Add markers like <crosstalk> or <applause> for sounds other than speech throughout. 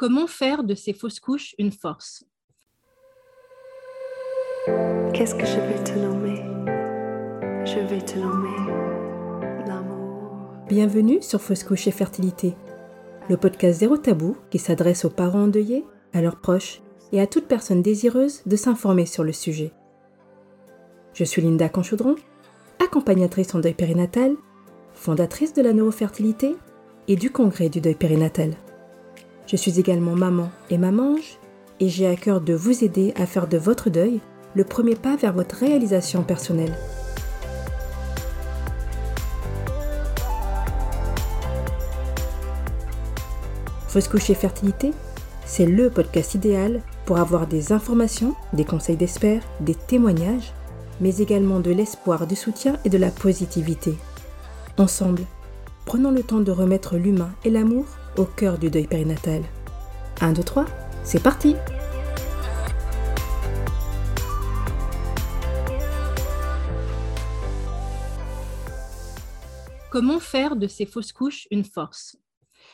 Comment faire de ces fausses couches une force? Qu'est-ce que je vais te nommer? Je vais te nommer l'amour. Bienvenue sur Fausse couche et fertilité, le podcast zéro tabou qui s'adresse aux parents endeuillés, à leurs proches et à toute personne désireuse de s'informer sur le sujet. Je suis Linda Conchaudron, accompagnatrice en deuil périnatal, fondatrice de la neurofertilité et du congrès du deuil périnatal. Je suis également maman et mamange et j'ai à cœur de vous aider à faire de votre deuil le premier pas vers votre réalisation personnelle. Fausse et fertilité, c'est le podcast idéal pour avoir des informations, des conseils d'experts, des témoignages, mais également de l'espoir, du soutien et de la positivité. Ensemble, prenons le temps de remettre l'humain et l'amour au cœur du deuil périnatal. 1, 2, 3, c'est parti Comment faire de ces fausses couches une force?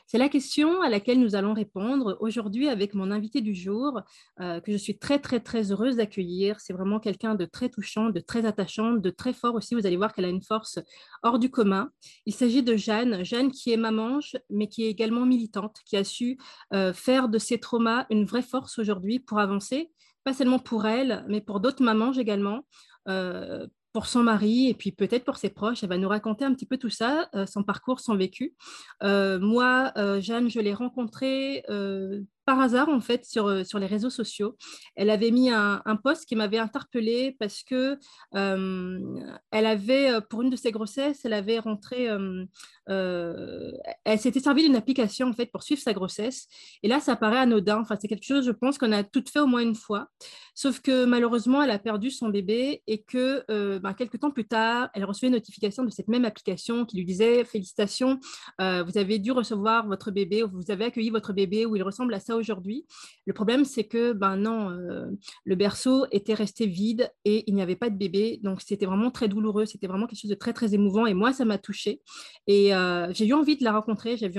C'est la question à laquelle nous allons répondre aujourd'hui avec mon invité du jour, euh, que je suis très, très, très heureuse d'accueillir. C'est vraiment quelqu'un de très touchant, de très attachant, de très fort aussi. Vous allez voir qu'elle a une force hors du commun. Il s'agit de Jeanne, Jeanne qui est mamange, mais qui est également militante, qui a su euh, faire de ses traumas une vraie force aujourd'hui pour avancer, pas seulement pour elle, mais pour d'autres mamanges également. Euh, pour son mari et puis peut-être pour ses proches. Elle va nous raconter un petit peu tout ça, euh, son parcours, son vécu. Euh, moi, euh, Jeanne, je l'ai rencontrée par hasard, en fait, sur, euh, sur les réseaux sociaux. Elle avait mis un, un post qui m'avait interpellée parce que euh, elle avait, euh, pour une de ses grossesses, elle avait rentré, elle s'était servie d'une application, en fait, pour suivre sa grossesse. Et là, ça paraît anodin. Enfin, c'est quelque chose, je pense, qu'on a toutes fait au moins une fois. Sauf que malheureusement, elle a perdu son bébé et que ben, quelques temps plus tard, elle recevait une notification de cette même application qui lui disait Félicitations, vous avez dû recevoir votre bébé, vous avez accueilli votre bébé où il ressemble à ça aujourd'hui. Le problème, c'est que ben non, euh, le berceau était resté vide et il n'y avait pas de bébé. Donc, c'était vraiment très douloureux. C'était vraiment quelque chose de très, très émouvant. Et moi, ça m'a touchée. Et euh, j'ai eu envie de la rencontrer. J'ai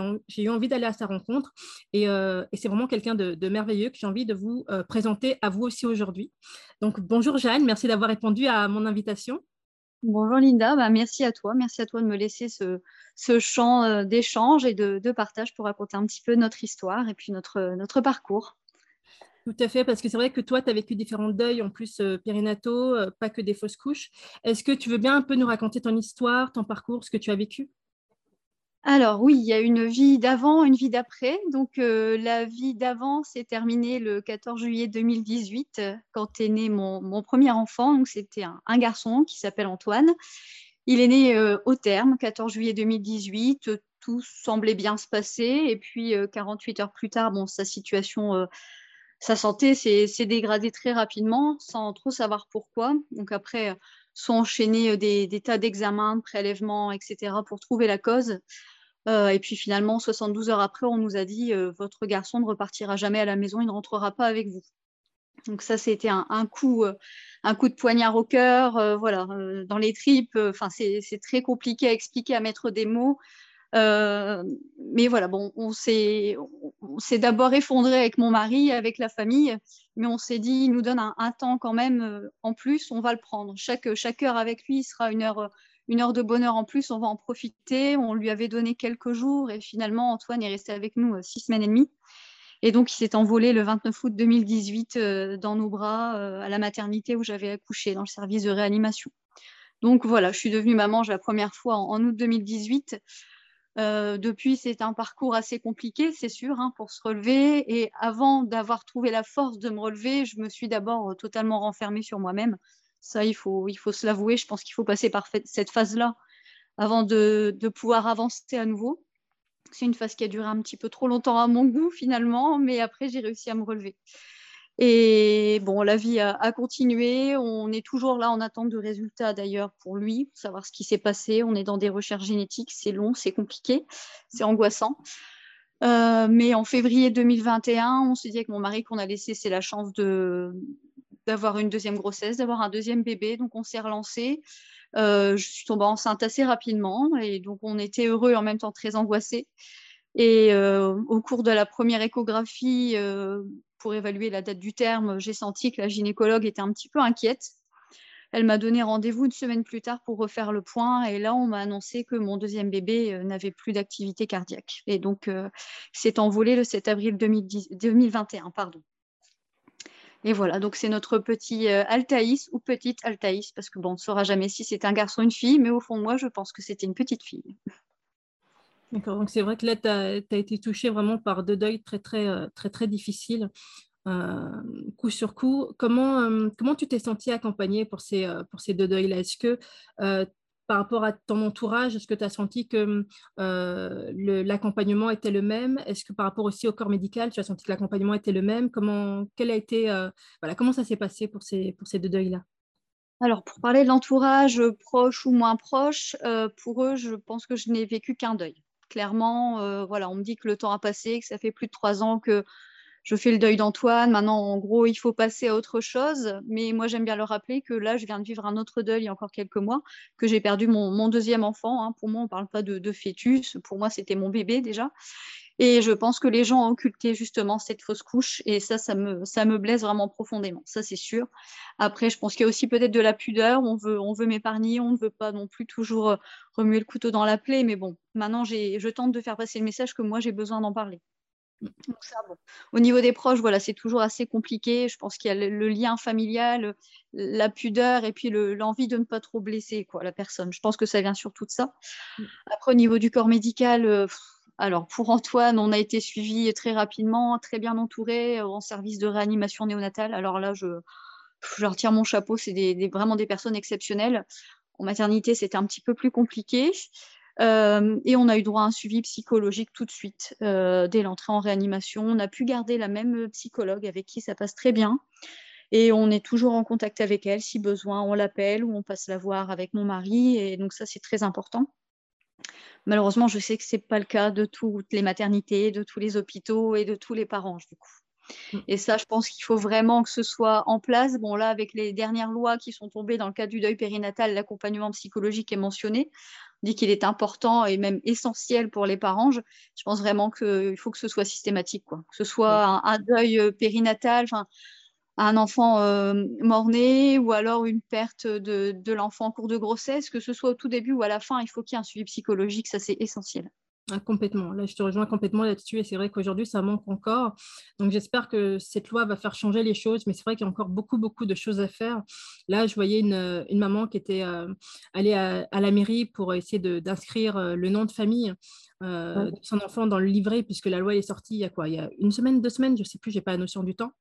eu, envie d'aller à sa rencontre. Et, euh, c'est vraiment quelqu'un de, merveilleux que j'ai envie de vous présenter à vous aussi aujourd'hui. Donc, bonjour Jeanne. Merci d'avoir répondu à mon invitation. Bonjour Linda, bah, merci à toi. Merci à toi de me laisser ce, champ euh, d'échange et de, partage pour raconter un petit peu notre histoire et puis notre, notre parcours. Tout à fait, parce que c'est vrai que toi, tu as vécu différents deuils, en plus euh, périnataux, euh, pas que des fausses couches. Est-ce que tu veux bien un peu nous raconter ton histoire, ton parcours, ce que tu as vécu? Alors oui, il y a une vie d'avant, une vie d'après. Donc euh, la vie d'avant s'est terminée le 14 juillet 2018 quand est né mon, premier enfant. Donc c'était un, garçon qui s'appelle Antoine. Il est né euh, au terme, 14 juillet 2018. Tout semblait bien se passer. Et puis 48 euh, heures plus tard, bon, sa situation, sa santé s'est dégradée très rapidement sans trop savoir pourquoi. Donc après, sont enchaînés des, des tas d'examens, de prélèvements, etc. pour trouver la cause. Euh, et puis finalement, 72 heures après, on nous a dit euh, votre garçon ne repartira jamais à la maison, il ne rentrera pas avec vous. Donc ça, c'était un, coup, euh, un coup de poignard au cœur, voilà, dans les tripes. Enfin, c'est très compliqué à expliquer, à mettre des mots. Mais voilà, bon, on s'est d'abord effondré avec mon mari, avec la famille, mais on s'est dit, il nous donne un, temps quand même en plus, on va le prendre. Chaque, heure avec lui sera une heure une heure de bonheur en plus, on va en profiter. On lui avait donné quelques jours et finalement, Antoine est resté avec nous euh, six semaines et demie. Et donc, il s'est envolé le 29 août 2018 euh, dans nos bras euh, à la maternité où j'avais accouché, dans le service de réanimation. Donc voilà, je suis devenue maman la première fois en, août 2018. Depuis, c'est un parcours assez compliqué, c'est sûr, hein, pour se relever. Et avant d'avoir trouvé la force de me relever, je me suis d'abord totalement renfermée sur moi-même. Ça, il faut, il faut se l'avouer. Je pense qu'il faut passer par cette phase-là avant de, pouvoir avancer à nouveau. C'est une phase qui a duré un petit peu trop longtemps à mon goût finalement, mais après j'ai réussi à me relever. Et bon, la vie a, continué. On est toujours là en attente de résultats d'ailleurs pour lui, pour savoir ce qui s'est passé. On est dans des recherches génétiques, c'est long, c'est compliqué, c'est angoissant. Euh, mais en février 2021, on s'est dit avec mon mari qu'on a laissé c'est la chance de, d'avoir une deuxième grossesse, d'avoir un deuxième bébé. Donc on s'est relancé. Euh, je suis tombée enceinte assez rapidement et donc on était heureux et en même temps très angoissés. Et au cours de la première échographie, pour évaluer la date du terme, j'ai senti que la gynécologue était un petit peu inquiète. Elle m'a donné rendez-vous une semaine plus tard pour refaire le point. Et là, on m'a annoncé que mon deuxième bébé euh, n'avait plus d'activité cardiaque. Et donc, euh, c'est envolé le 7 avril 2021. Pardon. Et voilà, donc c'est notre petit euh, Altaïs ou petite Altaïs, parce que bon, on ne saura jamais si c'est un garçon ou une fille, mais au fond, moi, je pense que c'était une petite fille. D'accord, donc c'est vrai que là, tu as, été touchée vraiment par deux deuils très, très, très, très difficiles. Euh, coup sur coup. Comment, euh, comment tu t'es sentie accompagnée pour ces, euh, pour ces deux deuils-là? Est-ce que par rapport à ton entourage, est-ce que tu as senti que l'accompagnement était le même? Est-ce que par rapport aussi au corps médical, tu as senti que l'accompagnement était le même? Comment, quel a été, voilà, comment ça s'est passé pour ces, pour ces deux deuils-là? Alors, pour parler de l'entourage proche ou moins proche, pour eux, je pense que je n'ai vécu qu'un deuil. Clairement, voilà, on me dit que le temps a passé, que ça fait plus de trois ans que je fais le deuil d'Antoine. Maintenant, en gros, il faut passer à autre chose. Mais moi, j'aime bien le rappeler que là, je viens de vivre un autre deuil il y a encore quelques mois, que j'ai perdu mon, deuxième enfant. Hein. Pour moi, on ne parle pas de, fœtus. Pour moi, c'était mon bébé déjà. Et je pense que les gens ont occulté justement cette fausse couche. Et ça, ça me, ça me blesse vraiment profondément. Ça, c'est sûr. Après, je pense qu'il y a aussi peut-être de la pudeur. On veut, on veut m'épargner. On ne veut pas non plus toujours euh, remuer le couteau dans la plaie. Mais bon, maintenant, je tente de faire passer le message que moi, j'ai besoin d'en parler. Au niveau des proches, voilà, c'est toujours assez compliqué. Je pense qu'il y a le, lien familial, la pudeur et puis l'envie de ne pas trop blesser quoi, la personne. Je pense que ça vient surtout de ça. Mm. Après, au niveau du corps médical, euh, alors pour Antoine, on a été suivi très rapidement, très bien entouré euh, en service de réanimation néonatale. Alors là, je, je retire mon chapeau, c'est vraiment des personnes exceptionnelles. En maternité, c'était un petit peu plus compliqué. Euh, et on a eu droit à un suivi psychologique tout de suite euh, dès l'entrée en réanimation. On a pu garder la même psychologue avec qui ça passe très bien. Et on est toujours en contact avec elle. Si besoin, on l'appelle ou on passe la voir avec mon mari. Et donc ça, c'est très important. Malheureusement, je sais que ce n'est pas le cas de toutes les maternités, de tous les hôpitaux et de tous les parents, du coup. Mm. Et ça, je pense qu'il faut vraiment que ce soit en place. Bon, là, avec les dernières lois qui sont tombées dans le cadre du deuil périnatal, l'accompagnement psychologique est mentionné dit qu'il est important et même essentiel pour les parents, je, pense vraiment qu'il faut que ce soit systématique, quoi. que ce soit un, deuil euh, périnatal, un enfant euh, mort-né ou alors une perte de, de l'enfant en cours de grossesse, que ce soit au tout début ou à la fin, il faut qu'il y ait un suivi psychologique, ça c'est essentiel. Ah, complètement. Là, je te rejoins complètement là-dessus. Et c'est vrai qu'aujourd'hui, ça manque encore. Donc, j'espère que cette loi va faire changer les choses. Mais c'est vrai qu'il y a encore beaucoup, beaucoup de choses à faire. Là, je voyais une, une maman qui était euh, allée à, la mairie pour essayer d'inscrire euh, le nom de famille euh, de son enfant dans le livret, puisque la loi est sortie il y a quoi? Il y a une semaine, deux semaines, je ne sais plus, je n'ai pas la notion du temps.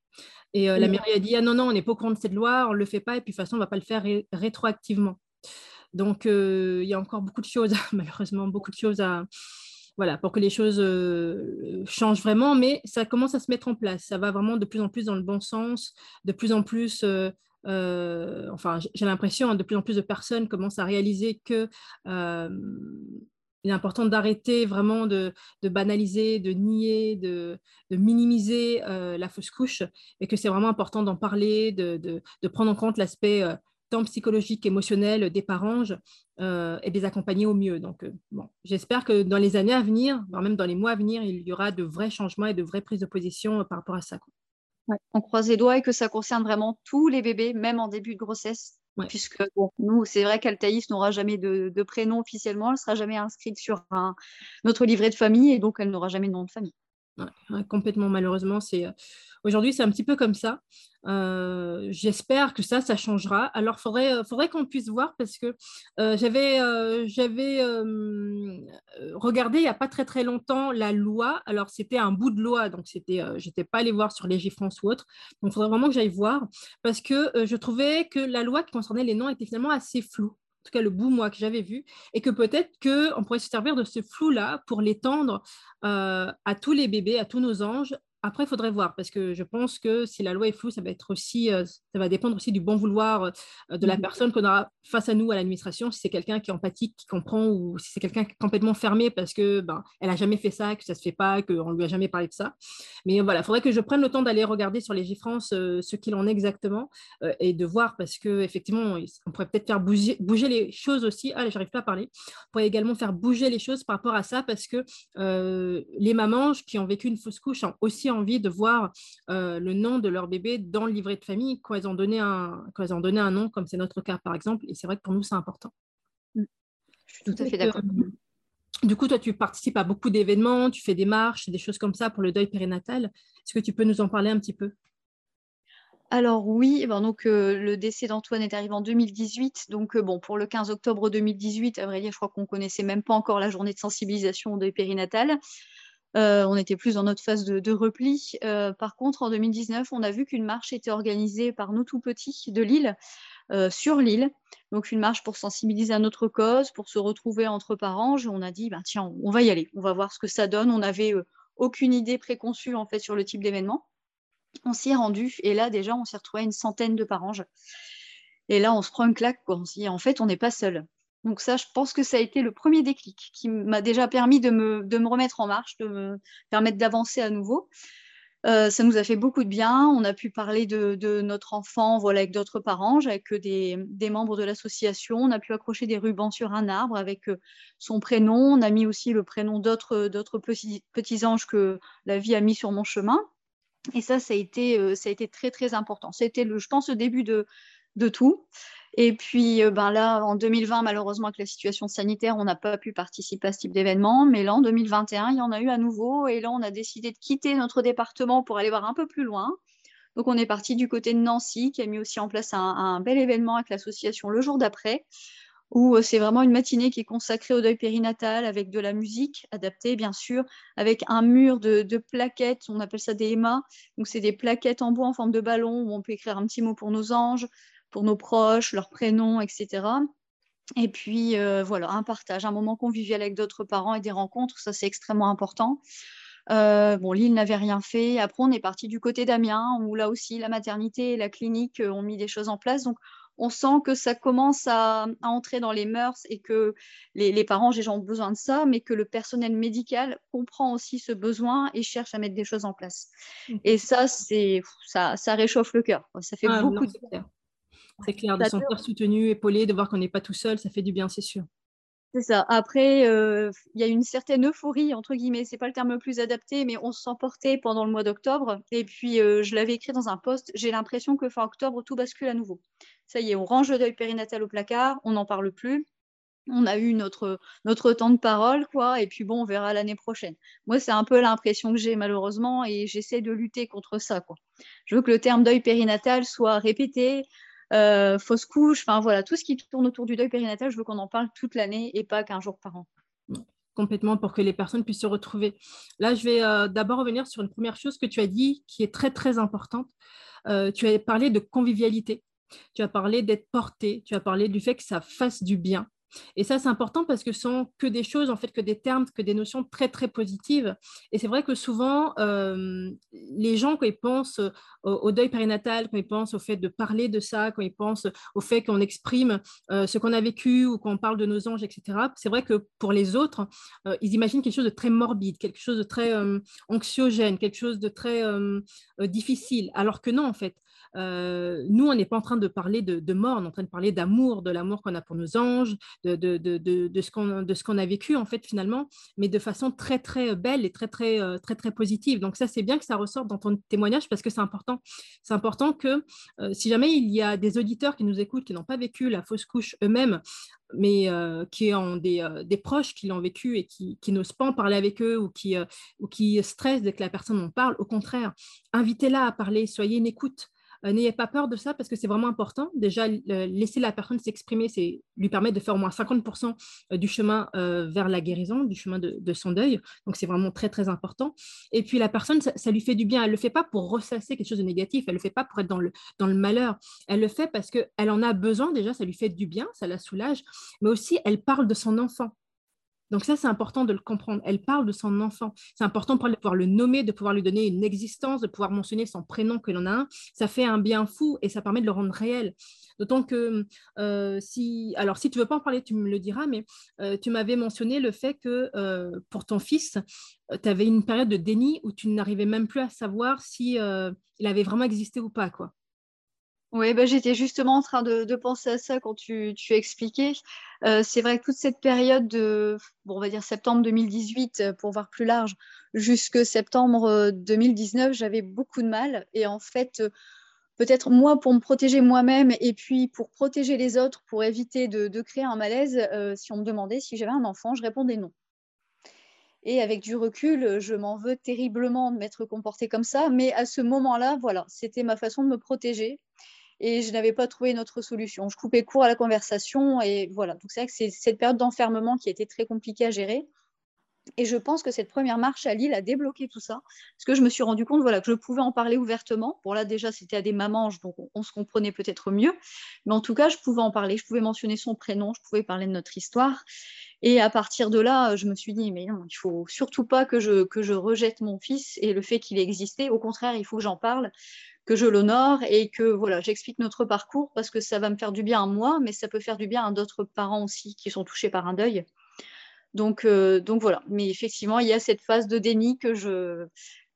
Et la mairie a dit Ah non, non, on n'est pas au courant de cette loi, on ne le fait pas. Et puis, de toute façon, on ne va pas le faire rétroactivement. Donc, il y a encore beaucoup de choses, <laughs> malheureusement, beaucoup de choses à voilà, pour que les choses euh, changent vraiment, mais ça commence à se mettre en place. Ça va vraiment de plus en plus dans le bon sens, de plus en plus, euh, euh, enfin, j'ai l'impression, hein, de plus en plus de personnes commencent à réaliser que il est important d'arrêter vraiment de, banaliser, de nier, de, minimiser la fausse couche, et que c'est vraiment important d'en parler, de, prendre en compte l'aspect tant psychologique, émotionnel des parents euh, et les accompagner au mieux. Donc, euh, bon, j'espère que dans les années à venir, voire même dans les mois à venir, il y aura de vrais changements et de vraies prises de position euh, par rapport à ça. on croise les doigts et que ça concerne vraiment tous les bébés, même en début de grossesse. Puisque nous, c'est vrai qu'Altaïs n'aura jamais de, prénom officiellement, elle ne sera jamais inscrite sur notre livret de famille et donc elle n'aura jamais de nom de famille. complètement, malheureusement, c'est Aujourd'hui, c'est un petit peu comme ça. Euh, j'espère que ça, ça changera. Alors, il faudrait, euh, faudrait qu'on puisse voir parce que euh, j'avais, regardé il n'y a pas très très longtemps la loi. Alors, c'était un bout de loi, donc c'était, j'étais pas allée voir sur Légifrance ou autre. Donc, il faudrait vraiment que j'aille voir parce que je trouvais que la loi qui concernait les noms était finalement assez floue en tout cas le bout moi que j'avais vu, et que peut-être qu'on pourrait se servir de ce flou-là pour l'étendre à tous les bébés, à tous nos anges, après, il faudrait voir parce que je pense que si la loi est floue, ça va être aussi, ça va dépendre aussi du bon vouloir de la mmh personne qu'on aura face à nous à l'administration. Si c'est quelqu'un qui est empathique, qui comprend, ou si c'est quelqu'un qui est complètement fermé parce que ben, elle a jamais fait ça, que ça se fait pas, qu'on lui a jamais parlé de ça. Mais voilà, il faudrait que je prenne le temps d'aller regarder sur les GFrance ce qu'il en est exactement et de voir parce que effectivement, on pourrait peut-être faire bouger, bouger les choses aussi. Ah, j'arrive pas à parler. On pourrait également faire bouger les choses par rapport à ça parce que les mamans qui ont vécu une fausse couche ont aussi envie de voir euh, le nom de leur bébé dans le livret de famille quand elles ont donné un, quand elles ont donné un nom, comme c'est notre cas par exemple. Et c'est vrai que pour nous, c'est important. Mm. Je suis tout à fait d'accord. Euh, du coup, toi, tu participes à beaucoup d'événements, tu fais des marches, des choses comme ça pour le deuil périnatal. Est-ce que tu peux nous en parler un petit peu? Alors oui, ben donc euh, le décès d'Antoine est arrivé en 2018, donc bon pour le 15 octobre 2018, à vrai dire, je crois qu'on connaissait même pas encore la journée de sensibilisation au deuil périnatal. Euh, on était plus dans notre phase de, repli. Euh, par contre, en 2019, on a vu qu'une marche était organisée par nous tout petits de Lille, euh, sur l'île. Donc une marche pour sensibiliser à notre cause, pour se retrouver entre parents. On a dit, ben, tiens, on va y aller, on va voir ce que ça donne. On n'avait aucune idée préconçue en fait sur le type d'événement. On s'y est rendu et là déjà, on s'est retrouvé à une centaine de parents. Et là, on se prend une claque. Quoi. On se dit, en fait, on n'est pas seul. Donc ça, je pense que ça a été le premier déclic qui m'a déjà permis de me, de me, remettre en marche, de me permettre d'avancer à nouveau. Euh, ça nous a fait beaucoup de bien. On a pu parler de, notre enfant voilà, avec d'autres parents, avec des, membres de l'association. On a pu accrocher des rubans sur un arbre avec euh, son prénom. On a mis aussi le prénom d'autres, petits, petits anges que la vie a mis sur mon chemin. Et ça, ça a été, euh, ça a été très, très important. C'était, je pense, le début de, de tout. Et puis euh, ben là, en 2020, malheureusement, avec la situation sanitaire, on n'a pas pu participer à ce type d'événement. Mais là, en 2021, il y en a eu à nouveau. Et là, on a décidé de quitter notre département pour aller voir un peu plus loin. Donc, on est parti du côté de Nancy, qui a mis aussi en place un, bel événement avec l'association le jour d'après, où euh, c'est vraiment une matinée qui est consacrée au deuil périnatal avec de la musique adaptée, bien sûr, avec un mur de, de plaquettes, on appelle ça des EMA. Donc, c'est des plaquettes en bois en forme de ballon où on peut écrire un petit mot pour nos anges, pour nos proches, leurs prénoms, etc. Et puis euh, voilà, un partage, un moment convivial avec d'autres parents et des rencontres, ça c'est extrêmement important. Euh, bon, Lille n'avait rien fait. Après, on est parti du côté d'Amiens, où là aussi la maternité et la clinique euh, ont mis des choses en place. Donc, on sent que ça commence à, entrer dans les mœurs et que les, parents, gens ont besoin de ça, mais que le personnel médical comprend aussi ce besoin et cherche à mettre des choses en place. Et ça, c'est ça, ça réchauffe le cœur. Ça fait ah, beaucoup de c'est clair, de se sentir soutenu, épaulé, de voir qu'on n'est pas tout seul, ça fait du bien, c'est sûr. C'est ça. Après, euh, il y a une certaine euphorie, entre guillemets, c'est pas le terme le plus adapté, mais on se sent porté pendant le mois d'octobre. Et puis, euh, je l'avais écrit dans un post, j'ai l'impression que fin octobre, tout bascule à nouveau. Ça y est, on range le deuil périnatal au placard, on n'en parle plus. On a eu notre, notre temps de parole, quoi, et puis bon, on verra l'année prochaine. Moi, c'est un peu l'impression que j'ai, malheureusement, et j'essaie de lutter contre ça, quoi. Je veux que le terme deuil périnatal soit répété, euh, fausse couche, enfin voilà, tout ce qui tourne autour du deuil périnatal, je veux qu'on en parle toute l'année et pas qu'un jour par an. Complètement pour que les personnes puissent se retrouver. Là, je vais euh, d'abord revenir sur une première chose que tu as dit qui est très très importante. Euh, tu as parlé de convivialité, tu as parlé d'être porté, tu as parlé du fait que ça fasse du bien. Et ça, c'est important parce que ce sont que des choses, en fait, que des termes, que des notions très, très positives. Et c'est vrai que souvent, euh, les gens, quand ils pensent au, deuil périnatal, quand ils pensent au fait de parler de ça, quand ils pensent au fait qu'on exprime euh, ce qu'on a vécu ou qu'on parle de nos anges, etc., c'est vrai que pour les autres, euh, ils imaginent quelque chose de très morbide, quelque chose de très anxiogène, quelque chose de très difficile. Alors que non, en fait, nous, on n'est pas en train de parler de, mort, on est en train de parler d'amour, de l'amour qu'on a pour nos anges, de, de, de ce qu'on a vécu, en fait, finalement, mais de façon très, très belle et très, très, euh, très, très, positive. Donc, ça, c'est bien que ça ressorte dans ton témoignage parce que c'est important. C'est important que euh, si jamais il y a des auditeurs qui nous écoutent, qui n'ont pas vécu la fausse couche eux-mêmes, mais qui ont des, des, proches qui l'ont vécu et qui, qui n'osent pas en parler avec eux ou qui, ou qui stressent dès que la personne en parle. Au contraire, invitez-la à parler, soyez une écoute. Euh, n'ayez pas peur de ça parce que c'est vraiment important. Déjà, laisser la personne s'exprimer, c'est lui permettre de faire au moins 50% euh, du chemin euh, vers la guérison, du chemin de, son deuil. Donc, c'est vraiment très, très important. Et puis, la personne, ça, lui fait du bien. Elle ne le fait pas pour ressasser quelque chose de négatif. Elle ne le fait pas pour être dans le, dans le malheur. Elle le fait parce qu'elle en a besoin. Déjà, ça lui fait du bien, ça la soulage. Mais aussi, elle parle de son enfant Donc ça, c'est important de le comprendre. Elle parle de son enfant. C'est important pour elle de pouvoir le nommer, de pouvoir lui donner une existence, de pouvoir mentionner son prénom que l'on a un. Ça fait un bien fou et ça permet de le rendre réel. D'autant que euh, si, alors si tu veux pas en parler, tu me le diras, mais euh, tu m'avais mentionné le fait que euh, pour ton fils, tu avais une période de déni où tu n'arrivais même plus à savoir si il avait vraiment existé ou pas, quoi. Oui, bah, j'étais justement en train de, penser à ça quand tu, expliquais. c'est vrai que toute cette période de, bon, on va dire septembre 2018, pour voir plus large, jusque septembre 2019, j'avais beaucoup de mal. Et en fait, peut-être moi pour me protéger moi-même et puis pour protéger les autres, pour éviter de, créer un malaise, euh, si on me demandait si j'avais un enfant, je répondais non. Et avec du recul, je m'en veux terriblement de m'être comportée comme ça, mais à ce moment-là, voilà, c'était ma façon de me protéger et je n'avais pas trouvé une autre solution. Je coupais court à la conversation et voilà. Donc c'est vrai que c'est cette période d'enfermement qui a été très compliquée à gérer. Et je pense que cette première marche à Lille a débloqué tout ça, parce que je me suis rendu compte voilà, que je pouvais en parler ouvertement. Bon, là, déjà, c'était à des mamanges, donc on, se comprenait peut-être mieux. Mais en tout cas, je pouvais en parler, je pouvais mentionner son prénom, je pouvais parler de notre histoire. Et à partir de là, je me suis dit, mais non, il faut surtout pas que je, que je rejette mon fils et le fait qu'il ait existé. Au contraire, il faut que j'en parle, que je l'honore et que voilà, j'explique notre parcours parce que ça va me faire du bien à moi, mais ça peut faire du bien à d'autres parents aussi qui sont touchés par un deuil. Donc, euh, donc voilà. Mais effectivement, il y a cette phase de déni que je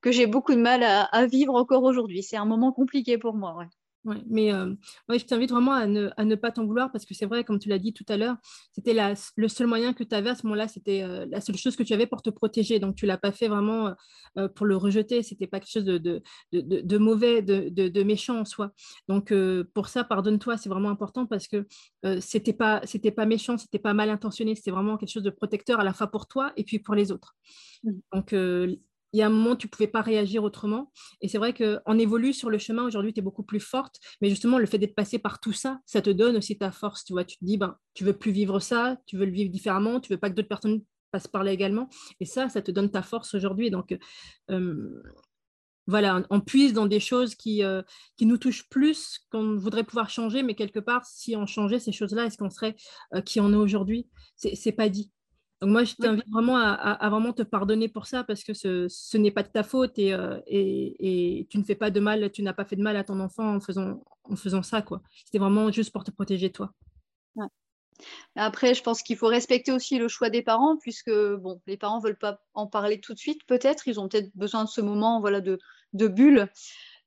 que j'ai beaucoup de mal à, vivre encore aujourd'hui. C'est un moment compliqué pour moi. Ouais. Ouais, mais euh, je t'invite vraiment à ne, à ne pas t'en vouloir parce que c'est vrai, comme tu l'as dit tout à l'heure, c'était le seul moyen que tu avais à ce moment-là, c'était euh, la seule chose que tu avais pour te protéger. Donc, tu ne l'as pas fait vraiment euh, pour le rejeter. Ce n'était pas quelque chose de, de, de, de mauvais, de, méchant en soi. Donc, pour ça, pardonne-toi, c'est vraiment important parce que ce n'était pas, pas méchant, ce n'était pas mal intentionné, c'était vraiment quelque chose de protecteur à la fois pour toi et puis pour les autres. Mmh. Donc, il y a un moment, tu ne pouvais pas réagir autrement. Et c'est vrai qu'on évolue sur le chemin. Aujourd'hui, tu es beaucoup plus forte. Mais justement, le fait d'être passé par tout ça, ça te donne aussi ta force. Tu vois, tu te dis, ben, tu veux plus vivre ça, tu veux le vivre différemment, tu veux pas que d'autres personnes passent par là également. Et ça, ça te donne ta force aujourd'hui. Donc, euh, voilà, on puise dans des choses qui, euh, qui nous touchent plus, qu'on voudrait pouvoir changer, mais quelque part, si on changeait ces choses-là, est-ce qu'on serait euh, qui on est aujourd'hui? C'est pas dit. Donc moi, je t'invite vraiment à, vraiment te pardonner pour ça parce que ce, n'est pas de ta faute euh, et, et, tu ne fais pas de mal, tu n'as pas fait de mal à ton enfant en faisant, en faisant ça. quoi. C'était vraiment juste pour te protéger toi. Après, je pense qu'il faut respecter aussi le choix des parents puisque bon, les parents ne veulent pas en parler tout de suite peut-être. Ils ont peut-être besoin de ce moment voilà, de, de bulle.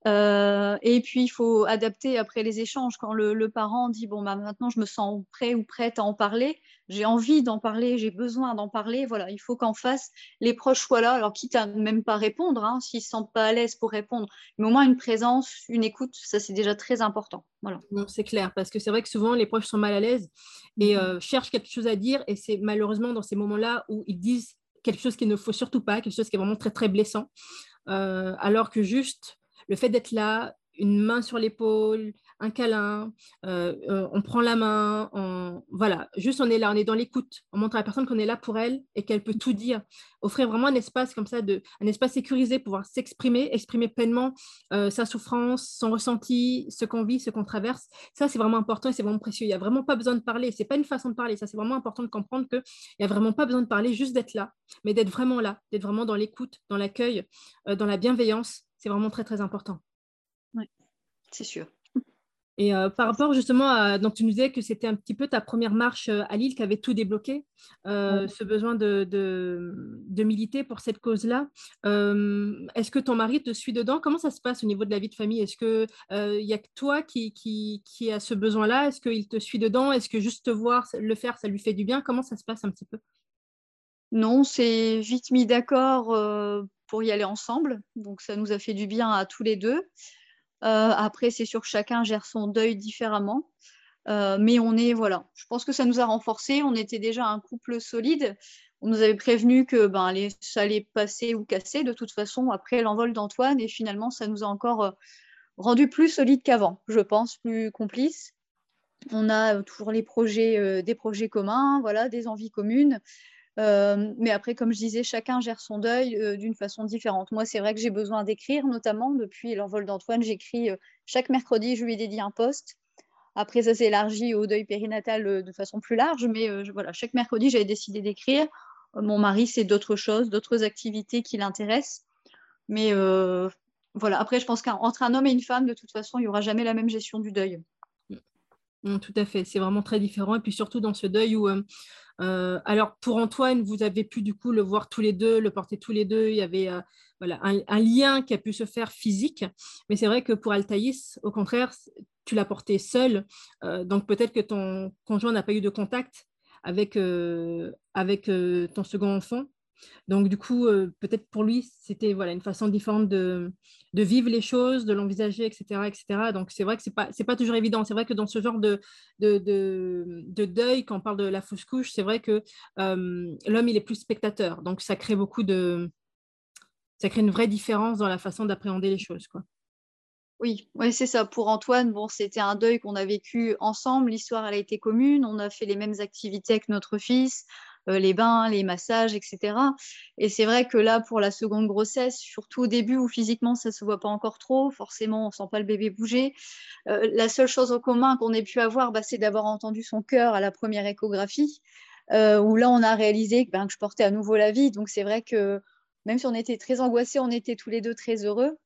Euh, et puis, il faut adapter après les échanges. Quand le, parent dit, bon, bah, maintenant, je me sens prêt ou prête à en parler, j'ai envie d'en parler, j'ai besoin d'en parler, voilà, il faut qu'en face, les proches soient là, alors quitte à même pas répondre, hein, s'ils ne se sentent pas à l'aise pour répondre, mais au moins une présence, une écoute, ça, c'est déjà très important. Voilà. c'est clair, parce que c'est vrai que souvent, les proches sont mal à l'aise et mm-hmm. euh, cherchent quelque chose à dire, et c'est malheureusement dans ces moments-là où ils disent quelque chose qu'il ne faut surtout pas, quelque chose qui est vraiment très, très blessant, euh, alors que juste le fait d'être là, une main sur l'épaule, un câlin, euh, euh, on prend la main, voilà, juste on est là, on est dans l'écoute, on montre à la personne qu'on est là pour elle et qu'elle peut tout dire. Offrir vraiment un espace comme ça, un espace sécurisé pour pouvoir s'exprimer, exprimer pleinement euh, sa souffrance, son ressenti, ce qu'on vit, ce qu'on traverse. Ça, c'est vraiment important et c'est vraiment précieux. Il n'y a vraiment pas besoin de parler. C'est pas une façon de parler. Ça, c'est vraiment important de comprendre qu'il n'y a vraiment pas besoin de parler, juste d'être là, mais d'être vraiment là, d'être vraiment dans l'écoute, dans l'accueil, dans la bienveillance c'est vraiment très, très important. Oui, c'est sûr. <laughs> Et euh, par rapport justement à, donc tu nous disais que c'était un petit peu ta première marche euh, à Lille qui avait tout débloqué, euh, ce besoin de, de, militer pour cette cause-là. Est-ce que ton mari te suit dedans? Comment ça se passe au niveau de la vie de famille? Est-ce qu'il il n'y a que toi qui, qui, qui a ce besoin-là? Est-ce qu'il te suit dedans? Est-ce que juste te voir le faire, ça lui fait du bien? Comment ça se passe un petit peu? Non, c'est vite mis d'accord pour y aller ensemble. Donc ça nous a fait du bien à tous les deux. Euh, après, c'est sûr que chacun gère son deuil différemment. Euh, mais on est, voilà, je pense que ça nous a renforcés. On était déjà un couple solide. On nous avait prévenu que ben, ça allait passer ou casser de toute façon après l'envol d'Antoine. Et finalement, ça nous a encore euh, rendu plus solides qu'avant, je pense, plus complices. On a toujours les projets, des projets communs, voilà, des envies communes. Mais après, comme je disais, chacun gère son deuil d'une façon différente. Moi, c'est vrai que j'ai besoin d'écrire, notamment depuis l'envol d'Antoine. J'écris chaque mercredi, je lui dédie un poste. Après, ça s'est élargi au deuil périnatal de façon plus large, mais voilà, chaque mercredi, j'avais décidé d'écrire. Mon mari, c'est d'autres choses, d'autres activités qui l'intéressent. Mais voilà, après, je pense qu'entre un homme et une femme, de toute façon, il n'y aura jamais la même gestion du deuil. Mm, tout à fait, c'est vraiment très différent. Et puis surtout dans ce deuil où, euh, euh, alors pour Antoine, vous avez pu du coup le voir tous les deux, le porter tous les deux. Il y avait euh, un, lien qui a pu se faire physique. Mais c'est vrai que pour Altaïs, au contraire, tu l'as porté seul. donc peut-être que ton conjoint n'a pas eu de contact avec ton second enfant. Donc, du coup, euh, peut-être pour lui, c'était voilà, une façon différente de, vivre les choses, de l'envisager, etc., etc. Donc, c'est vrai que ce n'est pas, pas toujours évident. C'est vrai que dans ce genre de, de, de, deuil, quand on parle de la fausse couche, c'est vrai que euh, l'homme, il est plus spectateur. Donc, ça crée beaucoup de... Ça crée une vraie différence dans la façon d'appréhender les choses, quoi. Oui, ouais, c'est ça. Pour Antoine, bon, c'était un deuil qu'on a vécu ensemble. L'histoire, elle a été commune. On a fait les mêmes activités avec notre fils. Euh, les bains, les massages, etc. Et c'est vrai que là, pour la seconde grossesse, surtout au début où physiquement ça se voit pas encore trop, forcément on sent pas le bébé bouger. Euh, la seule chose en commun qu'on ait pu avoir, bah, c'est d'avoir entendu son cœur à la première échographie, euh, où là on a réalisé ben, que je portais à nouveau la vie. Donc c'est vrai que même si on était très angoissés, on était tous les deux très heureux.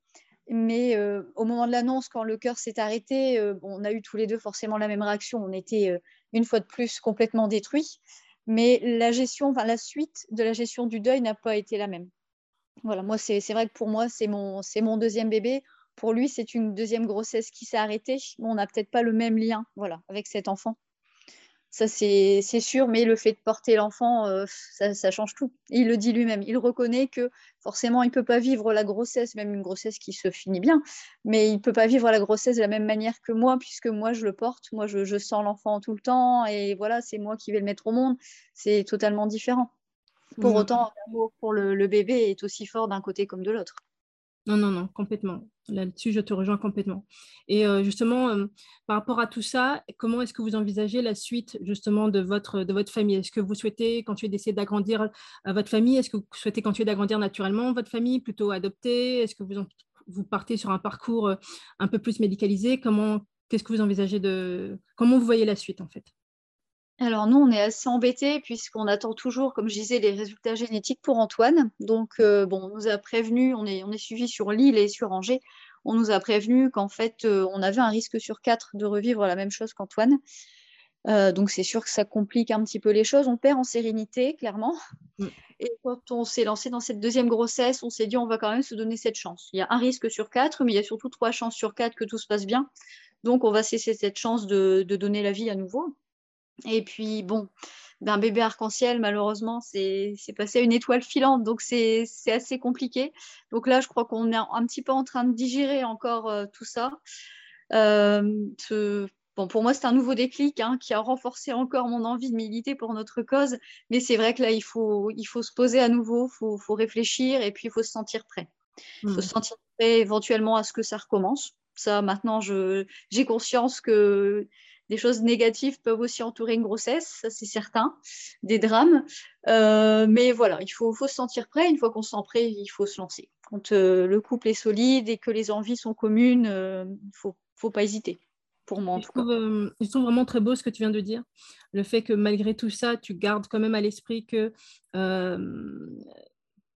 Mais au moment de l'annonce, quand le cœur s'est arrêté, on a eu tous les deux forcément la même réaction. On était une fois de plus complètement détruits mais la gestion, enfin la suite de la gestion du deuil n'a pas été la même. Voilà, moi c'est vrai que pour moi c'est mon, mon deuxième bébé. Pour lui c'est une deuxième grossesse qui s'est arrêtée. on n'a peut-être pas le même lien, voilà, avec cet enfant. Ça, c'est sûr, mais le fait de porter l'enfant, euh, ça, change tout. il le dit lui-même. Il reconnaît que forcément, il ne peut pas vivre la grossesse, même une grossesse qui se finit bien, mais il ne peut pas vivre la grossesse de la même manière que moi, puisque moi, je le porte. Moi, je, sens l'enfant tout le temps, et voilà, c'est moi qui vais le mettre au monde. C'est totalement différent. Pour mmh. autant, l'amour pour le bébé est aussi fort d'un côté comme de l'autre. Non, non, non, complètement. Là-dessus, je te rejoins complètement. Et euh, justement, euh, par rapport à tout ça, comment est-ce que vous envisagez la suite justement de votre, de votre famille? Est-ce que vous souhaitez continuer d'essayer d'agrandir euh, votre famille Est-ce que vous souhaitez continuer d'agrandir naturellement votre famille, plutôt adopter? Est-ce que vous, vous partez sur un parcours un peu plus médicalisé? Comment, qu'est-ce que vous envisagez de, comment vous voyez la suite en fait? Alors nous, on est assez embêtés puisqu'on attend toujours, comme je disais, les résultats génétiques pour Antoine. Donc euh, bon, on nous a prévenu, on est, on est suivi sur Lille et sur Angers, on nous a prévenu qu'en fait, euh, on avait un risque sur quatre de revivre la même chose qu'Antoine. Euh, donc c'est sûr que ça complique un petit peu les choses. On perd en sérénité, clairement. Mm. Et quand on s'est lancé dans cette deuxième grossesse, on s'est dit on va quand même se donner cette chance. Il y a un risque sur quatre, mais il y a surtout trois chances sur quatre que tout se passe bien. Donc on va cesser cette chance de donner la vie à nouveau. Et puis, bon, d'un bébé arc-en-ciel, malheureusement, c'est passé à une étoile filante, donc c'est assez compliqué. Donc là, je crois qu'on est un petit peu en train de digérer encore euh, tout ça. Euh, bon, pour moi, c'est un nouveau déclic hein, qui a renforcé encore mon envie de militer pour notre cause, mais c'est vrai que là, il faut, il faut se poser à nouveau, il faut, faut, réfléchir et puis il faut se sentir prêt. Il faut mmh. se sentir prêt éventuellement à ce que ça recommence. Ça, maintenant, j'ai conscience que des choses négatives peuvent aussi entourer une grossesse, ça c'est certain, des drames. Euh, mais voilà, il faut, faut, se sentir prêt. Une fois qu'on se sent prêt, il faut se lancer. Quand euh, le couple est solide et que les envies sont communes, il euh, ne faut, faut, pas hésiter. Pour moi, en tout cas. ils sont vraiment très beaux ce que tu viens de dire. Le fait que malgré tout ça, tu gardes quand même à l'esprit que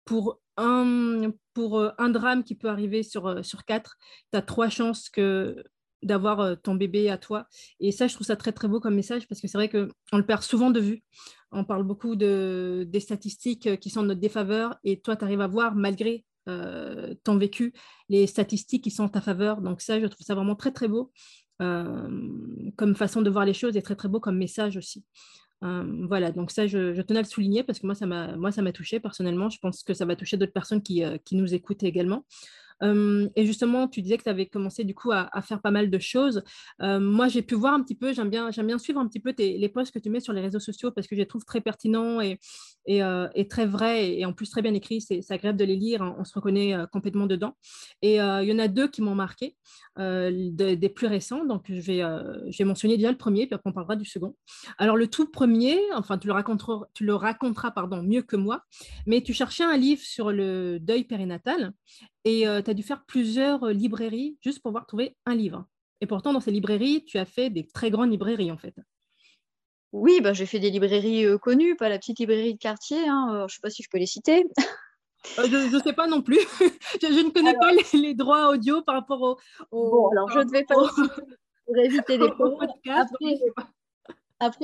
pour un, pour un drame qui peut arriver sur, sur quatre, tu as trois chances que d'avoir euh, ton bébé à toi. Et ça, je trouve ça très, très beau comme message parce que c'est vrai qu'on le perd souvent de vue. On parle beaucoup de, des statistiques euh, qui sont en notre défaveur et toi, tu arrives à voir, malgré euh, ton vécu, les statistiques qui sont en ta faveur. Donc ça, je trouve ça vraiment très, très beau comme façon de voir les choses et très, très beau comme message aussi. voilà, donc ça, je, tenais à le souligner parce que moi, ça m'a, touché personnellement. Je pense que ça va toucher d'autres personnes qui, qui nous écoutent également et justement, tu disais que tu avais commencé du coup à, faire pas mal de choses. moi, j'ai pu voir un petit peu, j'aime bien, suivre un petit peu les posts que tu mets sur les réseaux sociaux parce que je les trouve très pertinents et, très vrais et, en plus très bien écrits. C'est, agréable de les lire, hein, on se reconnaît complètement dedans. Et il y en a deux qui m'ont marqué, des plus récents. Donc, je vais, je mentionner déjà le premier, puis après on parlera du second. Alors, le tout premier, enfin, tu le raconteras, tu le raconteras pardon, mieux que moi, mais tu cherchais un livre sur le deuil périnatal et tu as dû faire plusieurs librairies juste pour pouvoir trouver un livre. Et pourtant, dans ces librairies, tu as fait des très grandes librairies, en fait. Oui, bah, j'ai fait des librairies connues, pas la petite librairie de quartier. Hein, je ne sais pas si je peux les citer. <laughs> je ne sais pas non plus. <laughs> je, ne connais pas les, droits audio par rapport au. bon, alors je ne vais pas citer pour éviter des <laughs> podcasts. Après,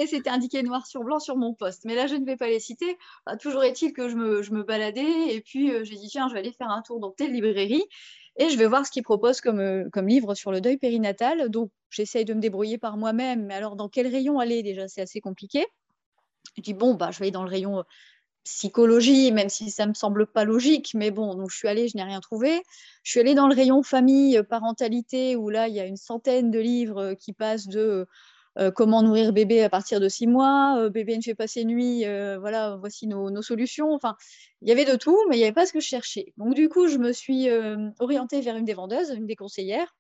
c'était indiqué noir sur blanc sur mon poste. Mais là, je ne vais pas les citer. toujours est-il que je me, baladais et puis j'ai dit, tiens, je vais aller faire un tour dans telle librairie et je vais voir ce qu'ils proposent comme, euh, comme livre sur le deuil périnatal. Donc, j'essaye de me débrouiller par moi-même. Mais alors, dans quel rayon aller? Déjà, c'est assez compliqué. Je dis, bon, bah, je vais aller dans le rayon euh, psychologie, même si ça ne me semble pas logique. Mais bon, donc je suis allée, je n'ai rien trouvé. Je suis allée dans le rayon famille, parentalité, où là, il y a une centaine de livres qui passent de euh, comment nourrir bébé à partir de six mois, euh, bébé ne fait pas ses nuits, euh, voilà, voici nos, solutions. Enfin, il y avait de tout, mais il n'y avait pas ce que je cherchais. Donc, du coup, je me suis orientée vers une des vendeuses, une des conseillères,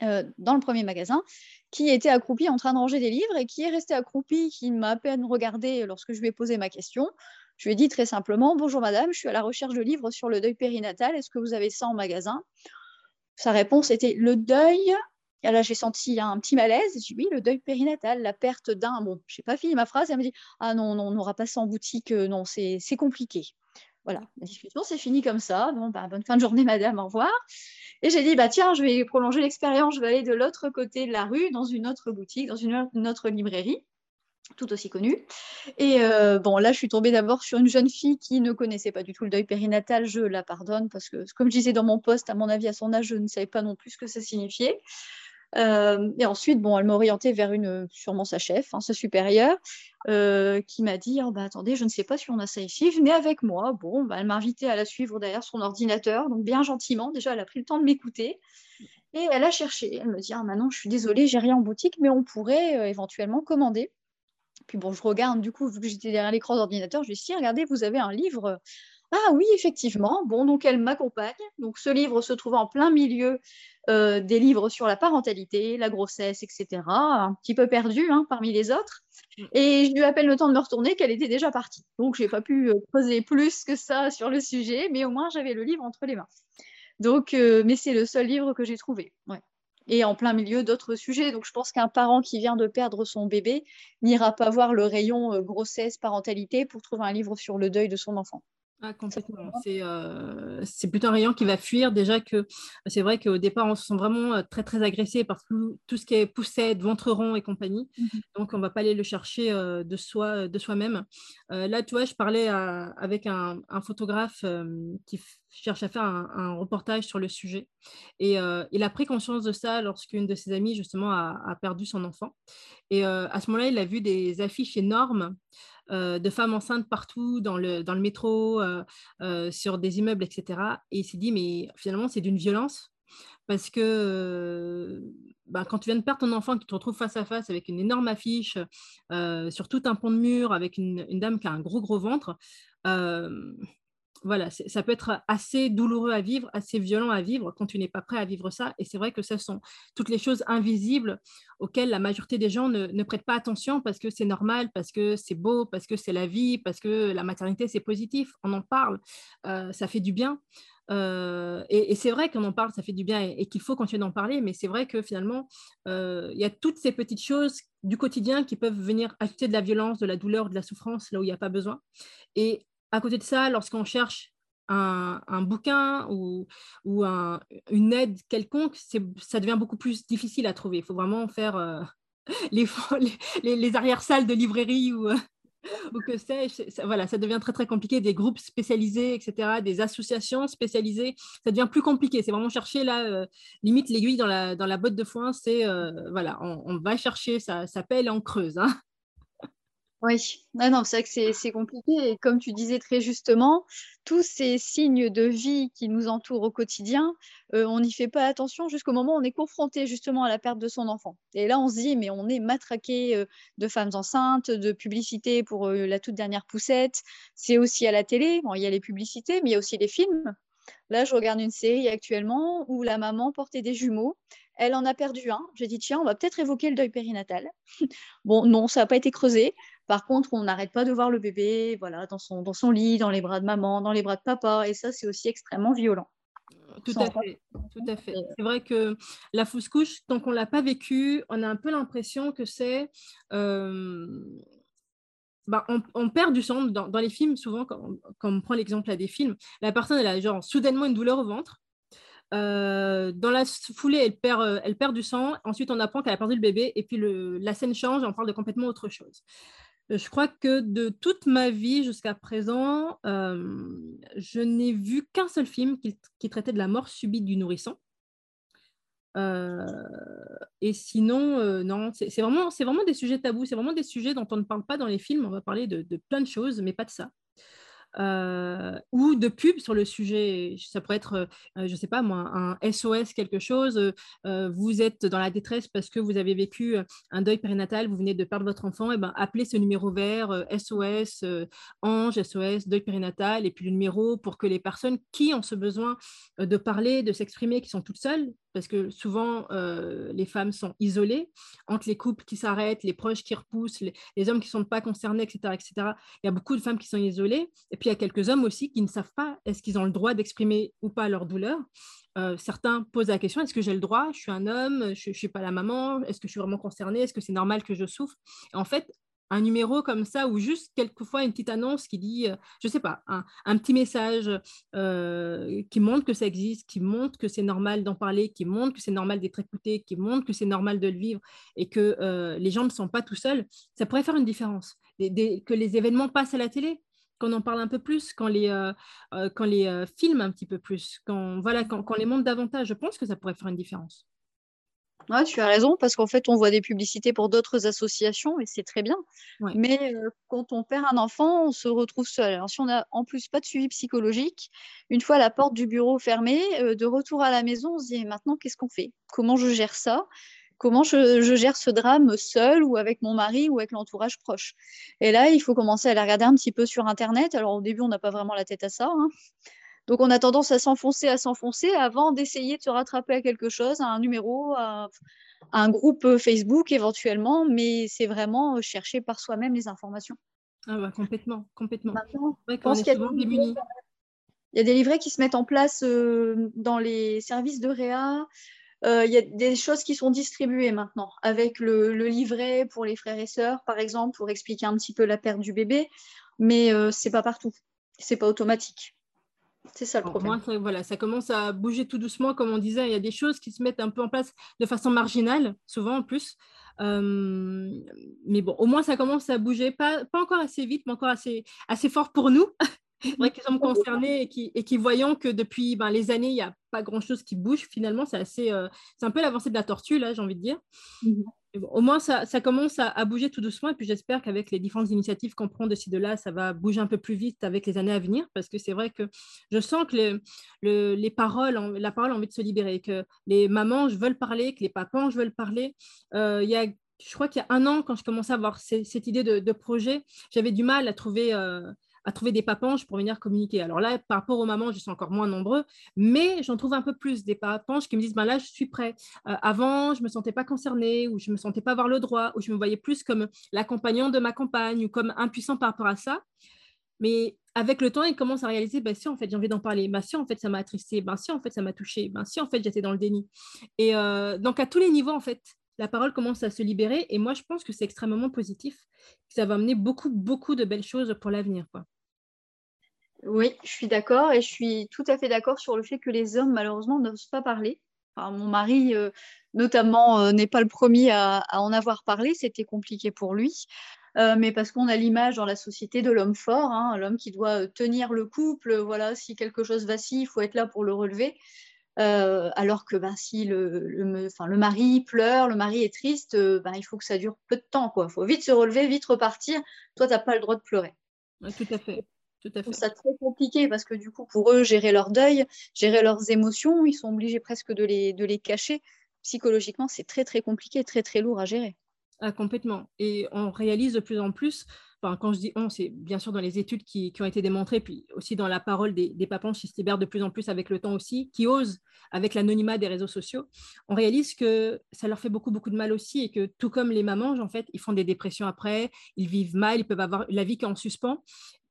dans le premier magasin, qui était accroupie en train de ranger des livres et qui est restée accroupie, qui m'a à peine regardée lorsque je lui ai posé ma question. Je lui ai dit très simplement Bonjour madame, je suis à la recherche de livres sur le deuil périnatal. Est-ce que vous avez ça en magasin? Sa réponse était Le deuil, et là, j'ai senti un petit malaise. J'ai dit oui, le deuil périnatal, la perte d'un. Bon, je n'ai pas fini ma phrase. Elle me dit ah non, on n'aura pas ça en boutique. Euh, non, c'est compliqué. Voilà, la discussion s'est finie comme ça. Bon, bah, bonne fin de journée, madame, au revoir. Et j'ai dit, bah, tiens, je vais prolonger l'expérience, je vais aller de l'autre côté de la rue, dans une autre boutique, dans une, autre librairie, tout aussi connue. Et euh, bon, là, je suis tombée d'abord sur une jeune fille qui ne connaissait pas du tout le deuil périnatal. Je la pardonne parce que, comme je disais dans mon poste, à mon avis, à son âge, je ne savais pas non plus ce que ça signifiait. Euh, et ensuite, bon, elle m'a orientée vers une, sûrement sa chef, hein, sa supérieure, euh, qui m'a dit oh, bah, Attendez, je ne sais pas si on a ça ici, venez avec moi. Bon, bah, elle m'a invitée à la suivre derrière son ordinateur, donc bien gentiment. Déjà, elle a pris le temps de m'écouter. Et elle a cherché. Elle me dit ah, Maintenant, je suis désolée, j'ai rien en boutique, mais on pourrait euh, éventuellement commander. Puis bon, je regarde, du coup, vu que j'étais derrière l'écran d'ordinateur, je lui dis Si, regardez, vous avez un livre ah oui, effectivement. Bon, donc elle m'accompagne. Donc ce livre se trouve en plein milieu euh, des livres sur la parentalité, la grossesse, etc. Un petit peu perdu hein, parmi les autres. Et je lui appelle le temps de me retourner qu'elle était déjà partie. Donc je n'ai pas pu poser euh, plus que ça sur le sujet, mais au moins j'avais le livre entre les mains. Donc, euh, mais c'est le seul livre que j'ai trouvé. Et en plein milieu d'autres sujets. Donc je pense qu'un parent qui vient de perdre son bébé n'ira pas voir le rayon grossesse, parentalité pour trouver un livre sur le deuil de son enfant. Ah, complètement. Euh, c'est plutôt un rayon qui va fuir. Déjà que c'est vrai qu'au départ, on se sent vraiment euh, très, très agressé par tout, ce qui est poussette, ventre rond et compagnie. Mmh Donc, on ne va pas aller le chercher euh, de soi, de soi-même. là, tu vois, je parlais avec un, photographe qui cherche à faire un, reportage sur le sujet. Et il a pris conscience de ça lorsqu'une de ses amies, justement, a, a perdu son enfant. Et à ce moment-là, il a vu des affiches énormes euh, de femmes enceintes partout dans le, dans le métro, euh, euh, sur des immeubles, etc. Et il s'est dit, mais finalement, c'est d'une violence parce que bah, quand tu viens de perdre ton enfant, tu te retrouves face à face avec une énorme affiche sur tout un pont de mur, avec une, une, dame qui a un gros, gros ventre, voilà, ça peut être assez douloureux à vivre, assez violent à vivre quand tu n'es pas prêt à vivre ça. Et c'est vrai que ce sont toutes les choses invisibles auxquelles la majorité des gens ne, prêtent pas attention parce que c'est normal, parce que c'est beau, parce que c'est la vie, parce que la maternité, c'est positif. On en parle, euh, ça fait du bien. Euh, et, c'est vrai qu'on en parle, ça fait du bien et, qu'il faut continuer d'en parler, mais c'est vrai que finalement, euh, il y a toutes ces petites choses du quotidien qui peuvent venir ajouter de la violence, de la douleur, de la souffrance là où il n'y a pas besoin. Et à côté de ça, lorsqu'on cherche un, bouquin ou, une aide quelconque, ça devient beaucoup plus difficile à trouver. Il faut vraiment faire euh, <laughs> les, les, arrière-salles de librairie ou, <laughs> euh, que sais-je. Voilà, ça devient très très compliqué. Des groupes spécialisés, etc., des associations spécialisées, ça devient plus compliqué. C'est vraiment chercher là, euh, limite l'aiguille dans la, botte de foin. C'est voilà, on, va chercher, ça, ça pèle en creuse. Hein. Oui, non, c'est vrai que c'est compliqué. Et comme tu disais très justement, tous ces signes de vie qui nous entourent au quotidien, euh, on n'y fait pas attention jusqu'au moment où on est confronté justement à la perte de son enfant. Et là, on se dit, mais on est matraqué euh, de femmes enceintes, de publicités pour euh, la toute dernière poussette. C'est aussi à la télé. il y a les publicités, mais il y a aussi les films. Là, je regarde une série actuellement où la maman portait des jumeaux. Elle en a perdu un. J'ai dit, tiens, on va peut-être évoquer le deuil périnatal. <laughs> bon, non, ça n'a pas été creusé. Par contre, on n'arrête pas de voir le bébé voilà, dans, son, dans son lit, dans les bras de maman, dans les bras de papa. Et ça, c'est aussi extrêmement violent. Tout à fait, tout à fait. C'est vrai que la fausse couche, tant qu'on ne l'a pas vécu, on a un peu l'impression que c'est... Euh, bah, on, perd du sang dans, les films, souvent, quand, on prend l'exemple à des films, la personne, elle a genre soudainement une douleur au ventre. Euh, dans la foulée, elle perd, euh, elle perd du sang. Ensuite, on apprend qu'elle a perdu le bébé. Et puis, le, la scène change et on parle de complètement autre chose. Je crois que de toute ma vie jusqu'à présent, je n'ai vu qu'un seul film qui, traitait de la mort subite du nourrisson. et sinon, non, c'est vraiment, vraiment des sujets tabous, c'est vraiment des sujets dont on ne parle pas dans les films. On va parler de plein de choses, mais pas de ça. Euh, ou de pub sur le sujet. Ça pourrait être, euh, je ne sais pas moi, un SOS quelque chose. Euh, vous êtes dans la détresse parce que vous avez vécu un deuil périnatal, vous venez de perdre votre enfant, et ben, appelez ce numéro vert SOS, Ange, SOS, deuil périnatal, et puis le numéro pour que les personnes qui ont ce besoin de parler, de s'exprimer, qui sont toutes seules, parce que souvent, euh, les femmes sont isolées entre les couples qui s'arrêtent, les proches qui repoussent, les, hommes qui ne sont pas concernés, etc., etc. Il y a beaucoup de femmes qui sont isolées. Et puis, il y a quelques hommes aussi qui ne savent pas est-ce qu'ils ont le droit d'exprimer ou pas leur douleur. Euh, certains posent la question est-ce que j'ai le droit? Je suis un homme, je ne suis pas la maman, est-ce que je suis vraiment concernée? Est-ce que c'est normal que je souffre? En fait, un numéro comme ça ou juste quelquefois une petite annonce qui dit, euh, je ne sais pas, un, petit message euh, qui montre que ça existe, qui montre que c'est normal d'en parler, qui montre que c'est normal d'être écouté, qui montre que c'est normal de le vivre et que euh, les gens ne sont pas tout seuls, ça pourrait faire une différence. que les événements passent à la télé, qu'on en parle un peu plus, qu'on les, quand les filme un petit peu plus, quand, voilà, les montre davantage, je pense que ça pourrait faire une différence. Ouais, tu as raison, parce qu'en fait, on voit des publicités pour d'autres associations et c'est très bien. Mais euh, quand on perd un enfant, on se retrouve seul. Alors, si on n'a en plus pas de suivi psychologique, une fois la porte du bureau fermée, euh, de retour à la maison, on se dit maintenant, qu'est-ce qu'on fait? Comment je gère ça? Comment je, gère ce drame seul ou avec mon mari ou avec l'entourage proche? Et là, il faut commencer à la regarder un petit peu sur Internet. Alors, au début, on n'a pas vraiment la tête à ça. Hein. Donc on a tendance à s'enfoncer, à s'enfoncer avant d'essayer de se rattraper à quelque chose, à un numéro, à, un groupe Facebook éventuellement, mais c'est vraiment chercher par soi-même les informations. Ah bah, complètement, complètement. qu'il y, a des livrets qui se mettent en place euh, dans les services de réa. Euh, il y a des choses qui sont distribuées maintenant avec le, livret pour les frères et sœurs, par exemple, pour expliquer un petit peu la perte du bébé, mais euh, c'est pas partout, c'est pas automatique. C'est ça le problème. ça, voilà, ça commence à bouger tout doucement, comme on disait. Il y a des choses qui se mettent un peu en place de façon marginale, souvent en plus. Euh, mais bon, au moins ça commence à bouger, pas, pas encore assez vite, mais encore assez, assez fort pour nous, vrai qui sommes concernés et qui, et qui voyons que depuis ben, les années, il n'y a pas grand-chose qui bouge. Finalement, c'est assez, euh, c'est un peu l'avancée de la tortue, là, j'ai envie de dire. Mhm au moins, ça, commence à, bouger tout doucement. Et puis, j'espère qu'avec les différentes initiatives qu'on prend de ci, de là, ça va bouger un peu plus vite avec les années à venir. Parce que c'est vrai que je sens que les paroles, la parole a envie de se libérer, que les mamans veulent parler, que les papas veulent parler. Euh, il y a, je crois qu'il y a un an, quand je commençais à avoir cette idée de, projet, j'avais du mal à trouver euh, à trouver des papanges pour venir communiquer. Alors là, par rapport aux mamans, je suis encore moins nombreux, mais j'en trouve un peu plus des papanges qui me disent ben là, je suis prêt. Euh, avant, je ne me sentais pas concernée, ou je ne me sentais pas avoir le droit, ou je me voyais plus comme l'accompagnant de ma compagne, ou comme impuissant par rapport à ça. Mais avec le temps, ils commencent à réaliser, ben si, en fait, j'ai envie d'en parler. Ben si, en fait, ça m'a attristé. Ben si, en fait, ça m'a touché. Ben si, en fait, j'étais dans le déni. Et euh, donc, à tous les niveaux, en fait, la parole commence à se libérer. Et moi, je pense que c'est extrêmement positif. Ça va amener beaucoup, beaucoup de belles choses pour l'avenir. Quoi. Oui, je suis d'accord et je suis tout à fait d'accord sur le fait que les hommes, malheureusement, n'osent pas parler. mon mari, euh, notamment, euh, n'est pas le premier à, en avoir parlé. C'était compliqué pour lui. Euh, mais parce qu'on a l'image dans la société de l'homme fort, hein, l'homme qui doit tenir le couple. Voilà, si quelque chose vacille, il faut être là pour le relever. alors que ben, si le, mari pleure, le mari est triste, ben, il faut que ça dure peu de temps. Il faut vite se relever, vite repartir. Toi, tu n'as pas le droit de pleurer. tout à fait. Tout à fait. ça très compliqué parce que du coup, pour eux, gérer leur deuil, gérer leurs émotions, ils sont obligés presque de les, de les cacher. Psychologiquement, c'est très très compliqué, très très lourd à gérer. Ah, complètement. Et on réalise de plus en plus, enfin, quand je dis on, c'est bien sûr dans les études qui, qui, ont été démontrées, puis aussi dans la parole des, des papans qui se libèrent de plus en plus avec le temps aussi, qui osent avec l'anonymat des réseaux sociaux, on réalise que ça leur fait beaucoup, beaucoup de mal aussi et que tout comme les mamans, en fait, ils font des dépressions après, ils vivent mal, ils peuvent avoir la vie qui est en suspens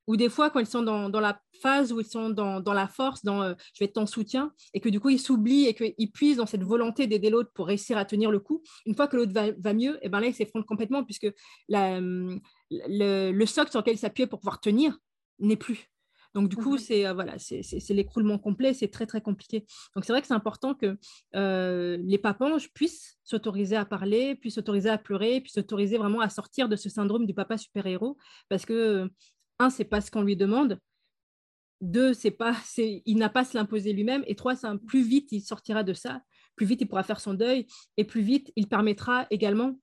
ou des fois quand ils sont dans, la phase où ils sont dans, la force, dans euh, je vais être en soutien, et que du coup ils s'oublient et qu'ils puissent dans cette volonté d'aider l'autre pour réussir à tenir le coup, une fois que l'autre va, mieux, et eh ben là ils s'effondrent complètement puisque le, le, socle sur lequel ils s'appuient pour pouvoir tenir n'est plus. Donc, du coup, mhm. c'est voilà, c'est l'écroulement complet, c'est très, très compliqué. Donc, c'est vrai que c'est important que les papanges puissent s'autoriser à parler, puissent s'autoriser à pleurer, puissent s'autoriser vraiment à sortir de ce syndrome du papa super-héros. Parce que, un, c'est pas ce qu'on lui demande. Deux, c'est pas, il n'a pas à se l'imposer lui-même. Et trois, c'est plus vite il sortira de ça, plus vite il pourra faire son deuil et plus vite il permettra également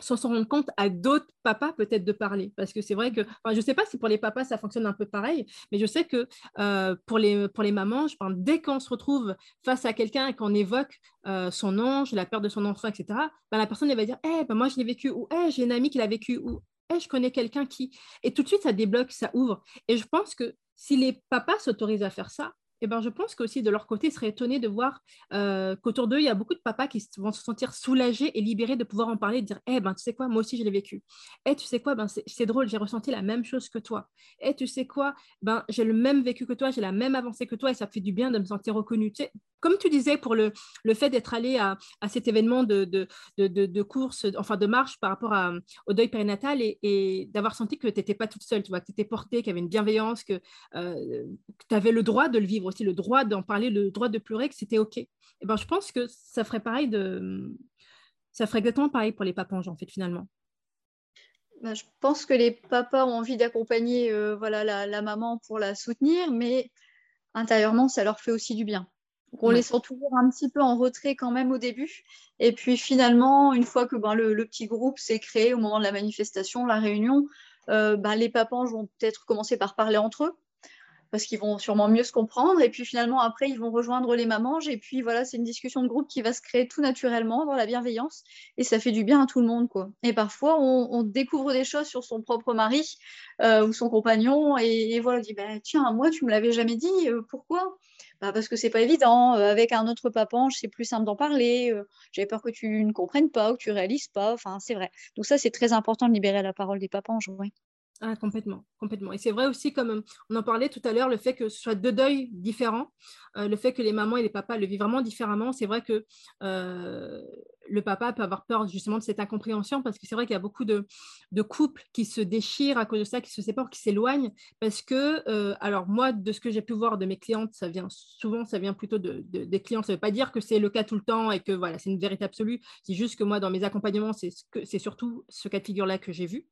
sans s'en rendre compte à d'autres papas peut-être de parler. Parce que c'est vrai que, je ne sais pas si pour les papas ça fonctionne un peu pareil, mais je sais que euh, pour, les, mamans, je dès qu'on se retrouve face à quelqu'un et qu'on évoque euh, son ange, la peur de son enfant, etc., ben, la personne elle va dire Eh, ben, moi je l'ai vécu, ou Eh, j'ai une amie qui l'a vécu, ou Eh, je connais quelqu'un qui. Et tout de suite, ça débloque, ça ouvre. Et je pense que si les papas s'autorisent à faire ça, eh ben, je pense qu'aussi de leur côté, ils seraient étonnés de voir euh, qu'autour d'eux, il y a beaucoup de papas qui vont se sentir soulagés et libérés de pouvoir en parler, de dire Eh ben, tu sais quoi, moi aussi, je l'ai vécu. Eh, tu sais quoi, ben, c'est drôle, j'ai ressenti la même chose que toi. Eh, tu sais quoi, ben, j'ai le même vécu que toi, j'ai la même avancée que toi et ça fait du bien de me sentir reconnue. Comme tu disais, pour le, fait d'être allé à, cet événement de, de, de, course, enfin de marche par rapport au deuil périnatal et, et d'avoir senti que tu n'étais pas toute seule, tu vois, que tu étais portée, qu'il y avait une bienveillance, que, euh, tu avais le droit de le vivre aussi, le droit d'en parler, le droit de pleurer, que c'était OK. Et ben, je pense que ça ferait pareil de. Ça ferait exactement pareil pour les papanges, en fait, finalement. Ben, je pense que les papas ont envie d'accompagner euh, voilà, la, la, maman pour la soutenir, mais intérieurement, ça leur fait aussi du bien. on les sent toujours un petit peu en retrait quand même au début. Et puis finalement, une fois que ben, le, petit groupe s'est créé au moment de la manifestation, la réunion, euh, ben, les papanges vont peut-être commencer par parler entre eux parce qu'ils vont sûrement mieux se comprendre. Et puis finalement, après, ils vont rejoindre les mamans. Et puis voilà, c'est une discussion de groupe qui va se créer tout naturellement dans la bienveillance. Et ça fait du bien à tout le monde. quoi. Et parfois, on, découvre des choses sur son propre mari euh, ou son compagnon. Et, voilà, on dit bah, Tiens, moi, tu me l'avais jamais dit. Euh, pourquoi? Bah, Parce que c'est pas évident. Euh, avec un autre papange, c'est plus simple d'en parler. J'avais peur que tu ne comprennes pas ou que tu réalises pas. Enfin, c'est vrai. Donc, ça, c'est très important de libérer la parole des papanges. Oui. Ah, complètement, complètement. Et c'est vrai aussi, comme on en parlait tout à l'heure, le fait que ce soit deux deuils différents, le fait que les mamans et les papas le vivent vraiment différemment, c'est vrai que le papa peut avoir peur justement de cette incompréhension parce que c'est vrai qu'il y a beaucoup de, couples qui se déchirent à cause de ça, qui se séparent, qui s'éloignent parce que, euh, alors moi, de ce que j'ai pu voir de mes clientes, ça vient souvent, ça vient plutôt de, des clients. Ça ne veut pas dire que c'est le cas tout le temps et que voilà, c'est une vérité absolue. C'est juste que moi, dans mes accompagnements, c'est c'est surtout ce cas de figure-là que j'ai vu.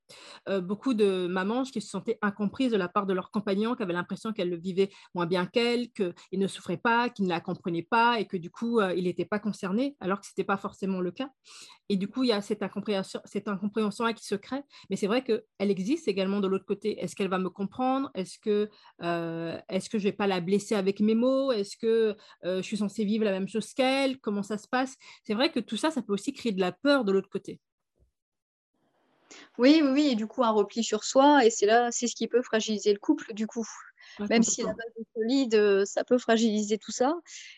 Euh, beaucoup de mamans qui se sentaient incomprises de la part de leur compagnon, qui avaient l'impression qu'elle le vivait moins bien qu'elle, qu'il ne souffrait pas, qu'il ne la comprenait pas et que du coup, euh, il n'était pas concerné, alors que ce n'était pas forcément le cas. Et du coup, il y a cette incompréhension, cette incompréhension qui se crée. Mais c'est vrai qu'elle existe également de l'autre côté. Est-ce qu'elle va me comprendre? Est-ce que, euh, est que je vais pas la blesser avec mes mots? Est-ce que euh, je suis censée vivre la même chose qu'elle? Comment ça se passe? C'est vrai que tout ça, ça peut aussi créer de la peur de l'autre côté. Oui, oui, oui, et du coup, un repli sur soi, et c'est là, c'est ce qui peut fragiliser le couple, du coup. Même si la base est solide, euh, ça peut fragiliser tout ça.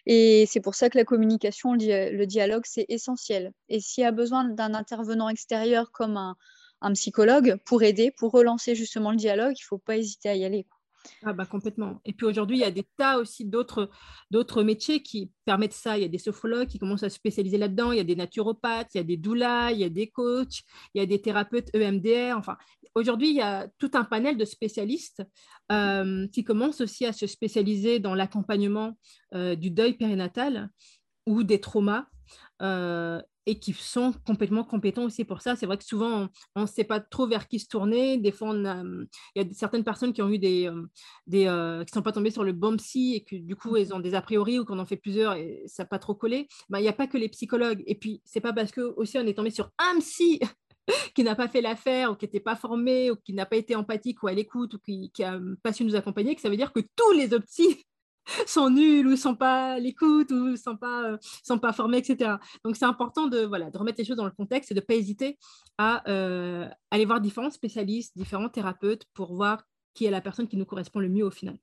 Et c'est pour ça que la communication, le, dialogue, c'est essentiel. Et s'il y a besoin d'un intervenant extérieur comme un, un, psychologue pour aider, pour relancer justement le dialogue, il ne faut pas hésiter à y aller. Ah bah complètement. Et puis aujourd'hui, il y a des tas aussi d'autres, d'autres métiers qui permettent ça. Il y a des sophrologues qui commencent à se spécialiser là-dedans, il y a des naturopathes, il y a des doulas, il y a des coachs, il y a des thérapeutes EMDR. Enfin, aujourd'hui, il y a tout un panel de spécialistes euh, qui commencent aussi à se spécialiser dans l'accompagnement euh, du deuil périnatal ou des traumas. Euh, et qui sont complètement compétents aussi pour ça. C'est vrai que souvent, on ne sait pas trop vers qui se tourner. Des fois, il y a certaines personnes qui ont eu des, des euh, qui sont pas tombées sur le bon psy et que du coup, elles ont des a priori ou qu'on en fait plusieurs et ça n'a pas trop collé. Ben, il n'y a pas que les psychologues. Et puis, c'est pas parce que aussi on est tombé sur un psy <laughs> qui n'a pas fait l'affaire ou qui n'était pas formé ou qui n'a pas été empathique ou à l'écoute ou qui n'a pas su nous accompagner, que ça veut dire que tous les autres psys <laughs> sont nuls ou sont pas l'écoute ou sont pas euh, sont pas formés etc donc c'est important de voilà de remettre les choses dans le contexte et de pas hésiter à euh, aller voir différents spécialistes différents thérapeutes pour voir qui est la personne qui nous correspond le mieux au final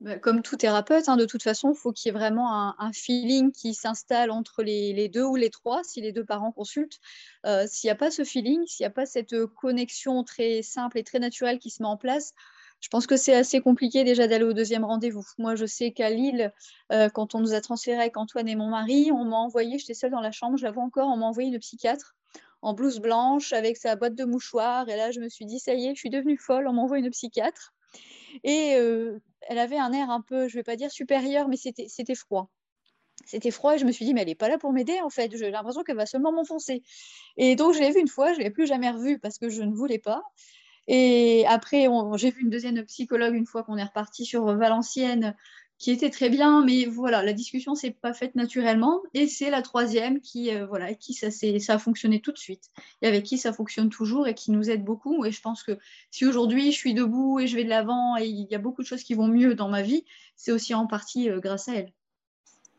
bah, comme tout thérapeute, hein, de toute façon, il faut qu'il y ait vraiment un, feeling qui s'installe entre les, deux ou les trois, si les deux parents consultent. Euh, s'il n'y a pas ce feeling, s'il n'y a pas cette connexion très simple et très naturelle qui se met en place, Je pense que c'est assez compliqué déjà d'aller au deuxième rendez-vous. Moi, je sais qu'à Lille, euh, quand on nous a transféré avec Antoine et mon mari, on m'a envoyé, j'étais seule dans la chambre, je encore, on m'a envoyé une psychiatre en blouse blanche avec sa boîte de mouchoirs. Et là, je me suis dit, ça y est, je suis devenue folle, on m'envoie une psychiatre. Et euh, elle avait un air un peu, je ne vais pas dire supérieur, mais c'était froid. C'était froid et je me suis dit, mais elle n'est pas là pour m'aider en fait. J'ai l'impression qu'elle va seulement m'enfoncer. Et donc, je l'ai vue une fois, je ne l'ai plus jamais revue parce que je ne voulais pas. Et après, j'ai vu une deuxième psychologue une fois qu'on est reparti sur Valenciennes, qui était très bien, mais voilà, la discussion s'est pas faite naturellement. Et c'est la troisième qui, euh, voilà, qui ça, ça a fonctionné tout de suite, et avec qui ça fonctionne toujours et qui nous aide beaucoup. Et je pense que si aujourd'hui je suis debout et je vais de l'avant et il y a beaucoup de choses qui vont mieux dans ma vie, c'est aussi en partie euh, grâce à elle.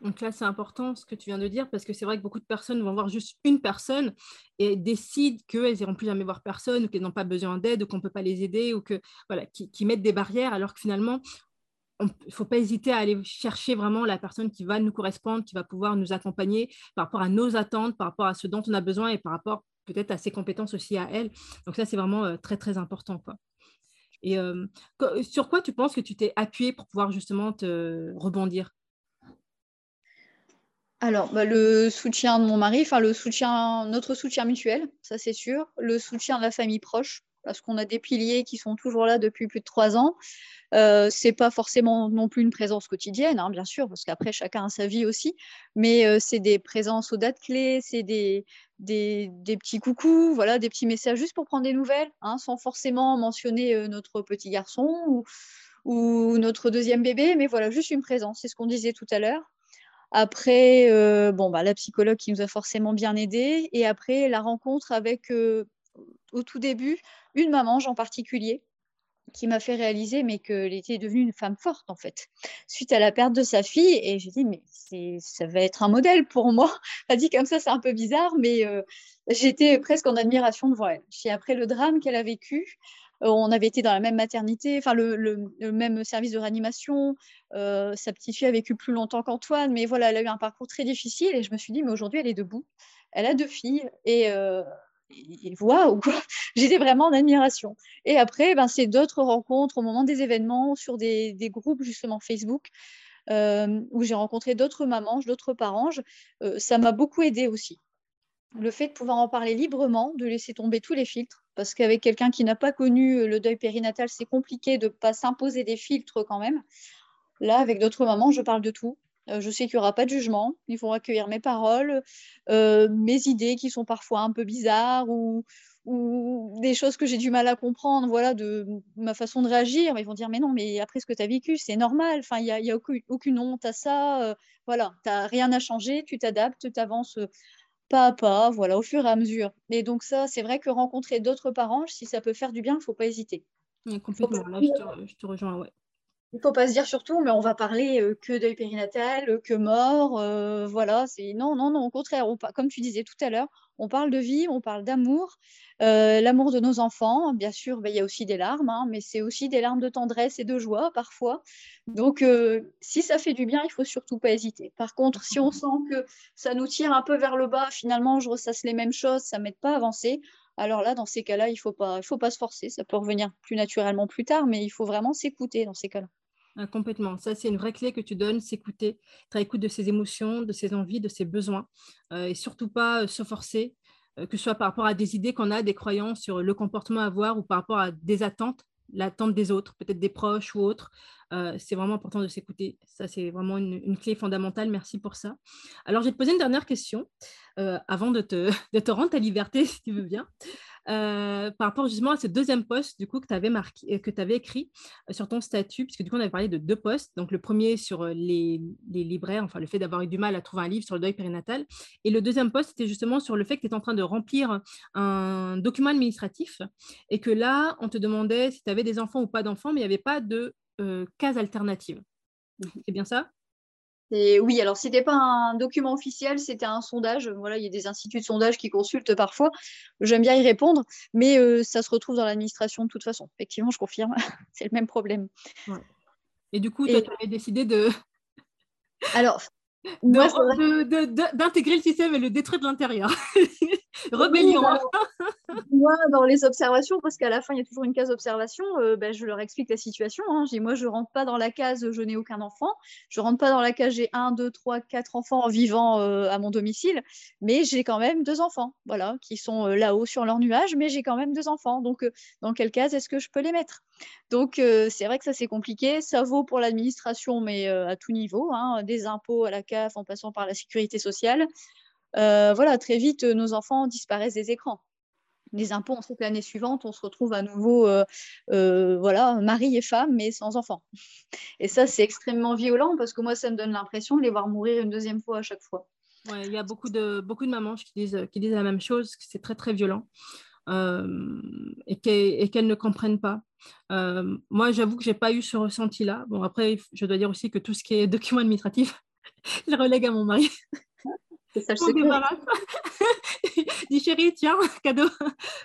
Donc là, c'est important ce que tu viens de dire parce que c'est vrai que beaucoup de personnes vont voir juste une personne et décident qu'elles n'iront plus jamais voir personne ou qu'elles n'ont pas besoin d'aide ou qu'on ne peut pas les aider ou que voilà, qui, mettent des barrières alors que finalement, il ne faut pas hésiter à aller chercher vraiment la personne qui va nous correspondre, qui va pouvoir nous accompagner par rapport à nos attentes, par rapport à ce dont on a besoin et par rapport peut-être à ses compétences aussi à elle. Donc ça, c'est vraiment euh, très, très important. Et euh, sur quoi tu penses que tu t'es appuyé pour pouvoir justement te rebondir? Alors, bah, le soutien de mon mari, enfin le soutien, notre soutien mutuel, ça c'est sûr, le soutien de la famille proche, parce qu'on a des piliers qui sont toujours là depuis plus de trois ans. Euh, c'est pas forcément non plus une présence quotidienne, hein, bien sûr, parce qu'après chacun a sa vie aussi, mais euh, c'est des présences aux dates clés, c'est des, petits coucous, voilà, des petits messages juste pour prendre des nouvelles, hein, sans forcément mentionner euh, notre petit garçon ou notre deuxième bébé, mais voilà, juste une présence, c'est ce qu'on disait tout à l'heure. Après, euh, bon, bah, la psychologue qui nous a forcément bien aidés. Et après, la rencontre avec, euh, au tout début, une maman en particulier qui m'a fait réaliser mais qu'elle était devenue une femme forte en fait suite à la perte de sa fille. Et j'ai dit mais ça va être un modèle pour moi. <laughs> Elle dit comme ça c'est un peu bizarre mais euh, j'étais presque en admiration devant elle. Puis après le drame qu'elle a vécu on avait été dans la même maternité, enfin le, même service de réanimation. Euh, sa petite fille a vécu plus longtemps qu'Antoine, mais voilà, elle a eu un parcours très difficile et je me suis dit, mais aujourd'hui, elle est debout. Elle a deux filles et, euh, waouh, <laughs> j'étais vraiment en admiration. Et après, ben, c'est d'autres rencontres au moment des événements sur des, groupes justement Facebook. où j'ai rencontré d'autres mamans, d'autres parents, ça m'a beaucoup aidé aussi le fait de pouvoir en parler librement, de laisser tomber tous les filtres, parce qu'avec quelqu'un qui n'a pas connu euh, le deuil périnatal, c'est compliqué de ne pas s'imposer des filtres quand même. Là, avec d'autres mamans, je parle de tout. Euh, je sais qu'il n'y aura pas de jugement. Ils vont accueillir mes paroles, euh, mes idées qui sont parfois un peu bizarres ou, des choses que j'ai du mal à comprendre, voilà, de ma façon de réagir. Ils vont dire, mais non, mais après ce que tu as vécu, c'est normal. Il n'y a, y a aucune, honte à ça. voilà, tu n'as rien à changer, tu t'adaptes, tu avances pas à pas, voilà, au fur et à mesure. Et donc ça, c'est vrai que rencontrer d'autres parents, si ça peut faire du bien, il ne faut pas hésiter. complètement, là, je te, rejoins, ouais. Il ne faut pas se dire surtout, mais on va parler euh, que deuil périnatal, euh, que mort, euh, voilà. C'est non, non, non. Au contraire, comme tu disais tout à l'heure, on parle de vie, on parle d'amour, l'amour de nos enfants. Bien sûr, ben, il y a aussi des larmes, hein, mais c'est aussi des larmes de tendresse et de joie parfois. Donc, si ça fait du bien, il faut surtout pas hésiter. Par contre, si on sent que ça nous tire un peu vers le bas, finalement, je ressasse les mêmes choses, ça m'aide pas à avancer. Alors là, dans ces cas-là, il faut pas, il faut pas se forcer. Ça peut revenir plus naturellement plus tard, mais il faut vraiment s'écouter dans ces cas-là. Ah, complètement. Ça, c'est une vraie clé que tu donnes, s'écouter, être à l'écoute de ses émotions, de ses envies, de ses besoins, euh, et surtout pas euh, se forcer, euh, que ce soit par rapport à des idées qu'on a, des croyances sur le comportement à avoir ou par rapport à des attentes, l'attente des autres, peut-être des proches ou autres. c'est vraiment important de s'écouter. Ça, c'est vraiment une, clé fondamentale. Merci pour ça. Alors, je vais te poser une dernière question avant de te, <laughs> de te rendre ta liberté, si tu veux bien. Euh, par rapport justement à ce deuxième poste du coup que tu avais marqué, euh, que avais écrit euh, sur ton statut, puisque du coup on avait parlé de deux postes. Donc le premier sur les, libraires, enfin le fait d'avoir eu du mal à trouver un livre sur le deuil périnatal, et le deuxième poste c'était justement sur le fait que tu étais en train de remplir un document administratif et que là on te demandait si tu avais des enfants ou pas d'enfants, mais il n'y avait pas de case alternative. Mmh C'est bien ça? Oui, alors ce n'était pas un document officiel, c'était un sondage. Voilà, il y a des instituts de sondage qui consultent parfois. J'aime bien y répondre, mais euh, ça se retrouve dans l'administration de toute façon. Effectivement, je confirme, <laughs> c'est le même problème. Et du coup, tu avais décidé de. Alors, <laughs> d'intégrer le système et le détruire de l'intérieur. <laughs> Rébellion. moi, dans les observations, parce qu'à la fin, il y a toujours une case observation, euh, ben, je leur explique la situation. Hein. Je dis, moi, je ne rentre pas dans la case je n'ai aucun enfant. Je ne rentre pas dans la case j'ai un, deux, trois, quatre enfants vivant euh, à mon domicile, mais j'ai quand même deux enfants, voilà, qui sont euh, là-haut sur leur nuage, mais j'ai quand même deux enfants. Donc, dans quelle case est-ce que je peux les mettre? Donc, c'est vrai que ça, c'est compliqué. Ça vaut pour l'administration, mais à tout niveau, hein, des impôts à la CAF en passant par la sécurité sociale. Voilà, très vite, nos enfants disparaissent des écrans les impôts, on sait que l'année suivante, on se retrouve à nouveau, euh, euh, voilà, mari et femme, mais sans enfants. Et ça, c'est extrêmement violent parce que moi, ça me donne l'impression de les voir mourir une deuxième fois à chaque fois. Il y a beaucoup de, beaucoup de mamans qui disent, qui disent la même chose, que c'est très, très violent. Euh, et qu'elles ne comprennent pas. moi, j'avoue que je n'ai pas eu ce ressenti-là. Bon, après, je dois dire aussi que tout ce qui est document administratif, <laughs> je relègue à mon mari. C'est ça, je <laughs> Dis chérie, tiens, <laughs> cadeau.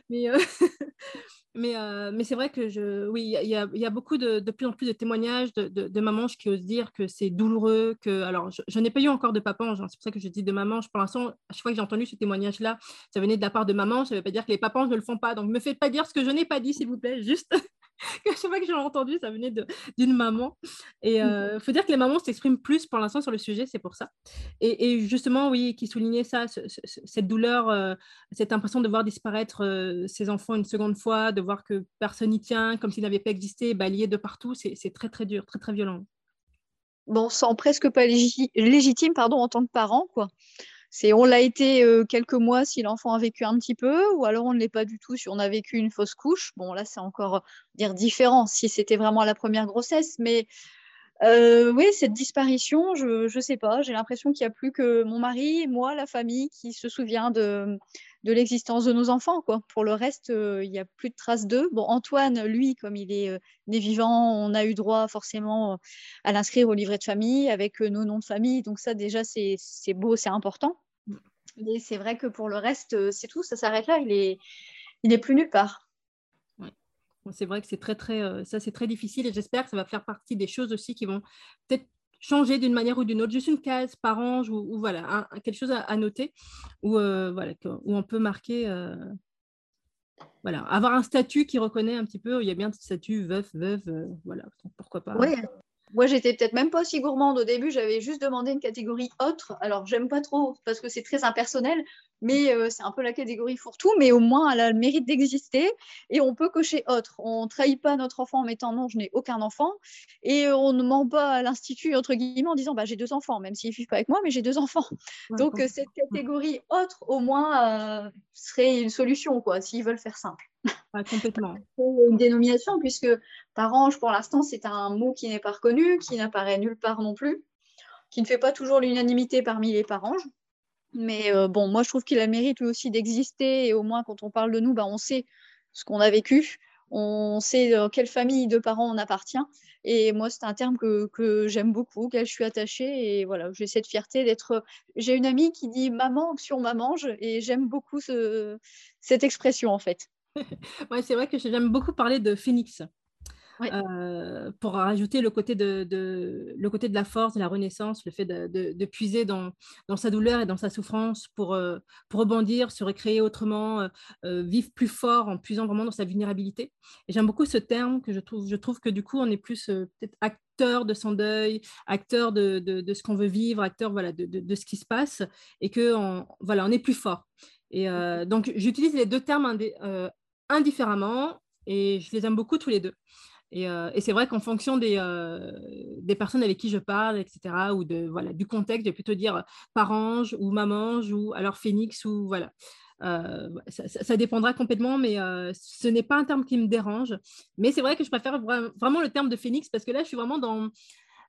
Mais, euh, <laughs> mais, euh, mais c'est vrai que je, oui, il y, y, a beaucoup de, de, plus en plus de témoignages de, de, mamans qui osent dire que c'est douloureux. Que, alors, je, n'ai pas eu encore de papa, c'est pour ça que je dis de maman. Pour l'instant, à chaque fois que j'ai entendu ce témoignage-là, ça venait de la part de maman. Ça ne veut pas dire que les papas ne le font pas. Donc, ne me faites pas dire ce que je n'ai pas dit, s'il vous plaît. Juste <laughs> que chaque fois que j'ai entendu, ça venait d'une maman. Et il euh, faut dire que les mamans s'expriment plus pour l'instant sur le sujet, c'est pour ça. Et, justement, oui, qui soulignait ça, cette douleur, euh, cette impression de voir disparaître euh, ses enfants une seconde fois, de voir que personne n'y tient, comme s'ils n'avaient pas existé, balayés de partout, c'est très, très dur, très, très violent. Bon, sans presque pas légitime pardon, en tant que parent, quoi. C'est on l'a été euh, quelques mois si l'enfant a vécu un petit peu, ou alors on ne l'est pas du tout si on a vécu une fausse couche. Bon, là, c'est encore dire différent si c'était vraiment la première grossesse, mais euh, oui, cette disparition, je ne sais pas, j'ai l'impression qu'il n'y a plus que mon mari, moi, la famille qui se souvient de, l'existence de nos enfants. Pour le reste, euh, il n'y a plus de traces d'eux. Bon, Antoine, lui, comme il est né vivant, on a eu droit forcément à l'inscrire au livret de famille avec nos noms de famille. Donc ça, déjà, c'est beau, c'est important. Mais c'est vrai que pour le reste, euh, c'est tout, ça s'arrête là. Il est, il est plus nulle part. C'est vrai que c'est très, très, euh, c'est très difficile et j'espère que ça va faire partie des choses aussi qui vont peut-être changer d'une manière ou d'une autre, juste une case par ange ou, voilà, quelque chose à, noter où, euh, voilà, où on peut marquer, voilà, avoir un statut qui reconnaît un petit peu, il y a bien un statut veuf, veuve, voilà, pourquoi pas. Oui, moi, j'étais peut-être même pas aussi gourmande au début. J'avais juste demandé une catégorie autre. Alors, j'aime pas trop parce que c'est très impersonnel, mais euh, c'est un peu la catégorie fourre-tout. Mais au moins, elle a le mérite d'exister et on peut cocher autre. On ne trahit pas notre enfant en mettant non, je n'ai aucun enfant. Et on ne ment pas à l'institut, entre guillemets, en disant bah, j'ai deux enfants, même s'ils ne vivent pas avec moi, mais j'ai deux enfants. Donc, euh, cette catégorie autre, au moins, euh, serait une solution, quoi, s'ils veulent faire simple. complètement. <laughs> Une dénomination, puisque parange, pour l'instant, c'est un mot qui n'est pas reconnu, qui n'apparaît nulle part non plus, qui ne fait pas toujours l'unanimité parmi les paranges. Mais euh, bon, moi, je trouve qu'il a le mérite lui aussi d'exister. Et au moins, quand on parle de nous, bah, on sait ce qu'on a vécu. On sait dans quelle famille de parents on appartient. Et moi, c'est un terme que, j'aime beaucoup, auquel je suis attachée. Et voilà, j'ai cette fierté d'être. J'ai une amie qui dit maman option mamange. Et j'aime beaucoup ce... cette expression, en fait. <laughs> ouais, c'est vrai que j'aime beaucoup parler de phénix. Euh, pour rajouter le côté de, le côté de la force, de la renaissance, le fait de, puiser dans, dans, sa douleur et dans sa souffrance pour, euh, pour rebondir, se recréer autrement, euh, vivre plus fort en puisant vraiment dans sa vulnérabilité. Et j'aime beaucoup ce terme que je trouve, je trouve que du coup, on est plus peut-être acteur de son deuil, acteur de, ce qu'on veut vivre, acteur voilà, de, ce qui se passe et que on, voilà, on est plus fort. Et donc, j'utilise les deux termes indifféremment et je les aime beaucoup tous les deux. Et, euh, et c'est vrai qu'en fonction des, euh, personnes avec qui je parle, etc., ou de, voilà, du contexte, je vais plutôt dire parange ou mamange ou alors phénix ou voilà. Euh, ça, ça, dépendra complètement, mais ce n'est pas un terme qui me dérange. Mais c'est vrai que je préfère vraiment le terme de phénix parce que là, je suis vraiment dans.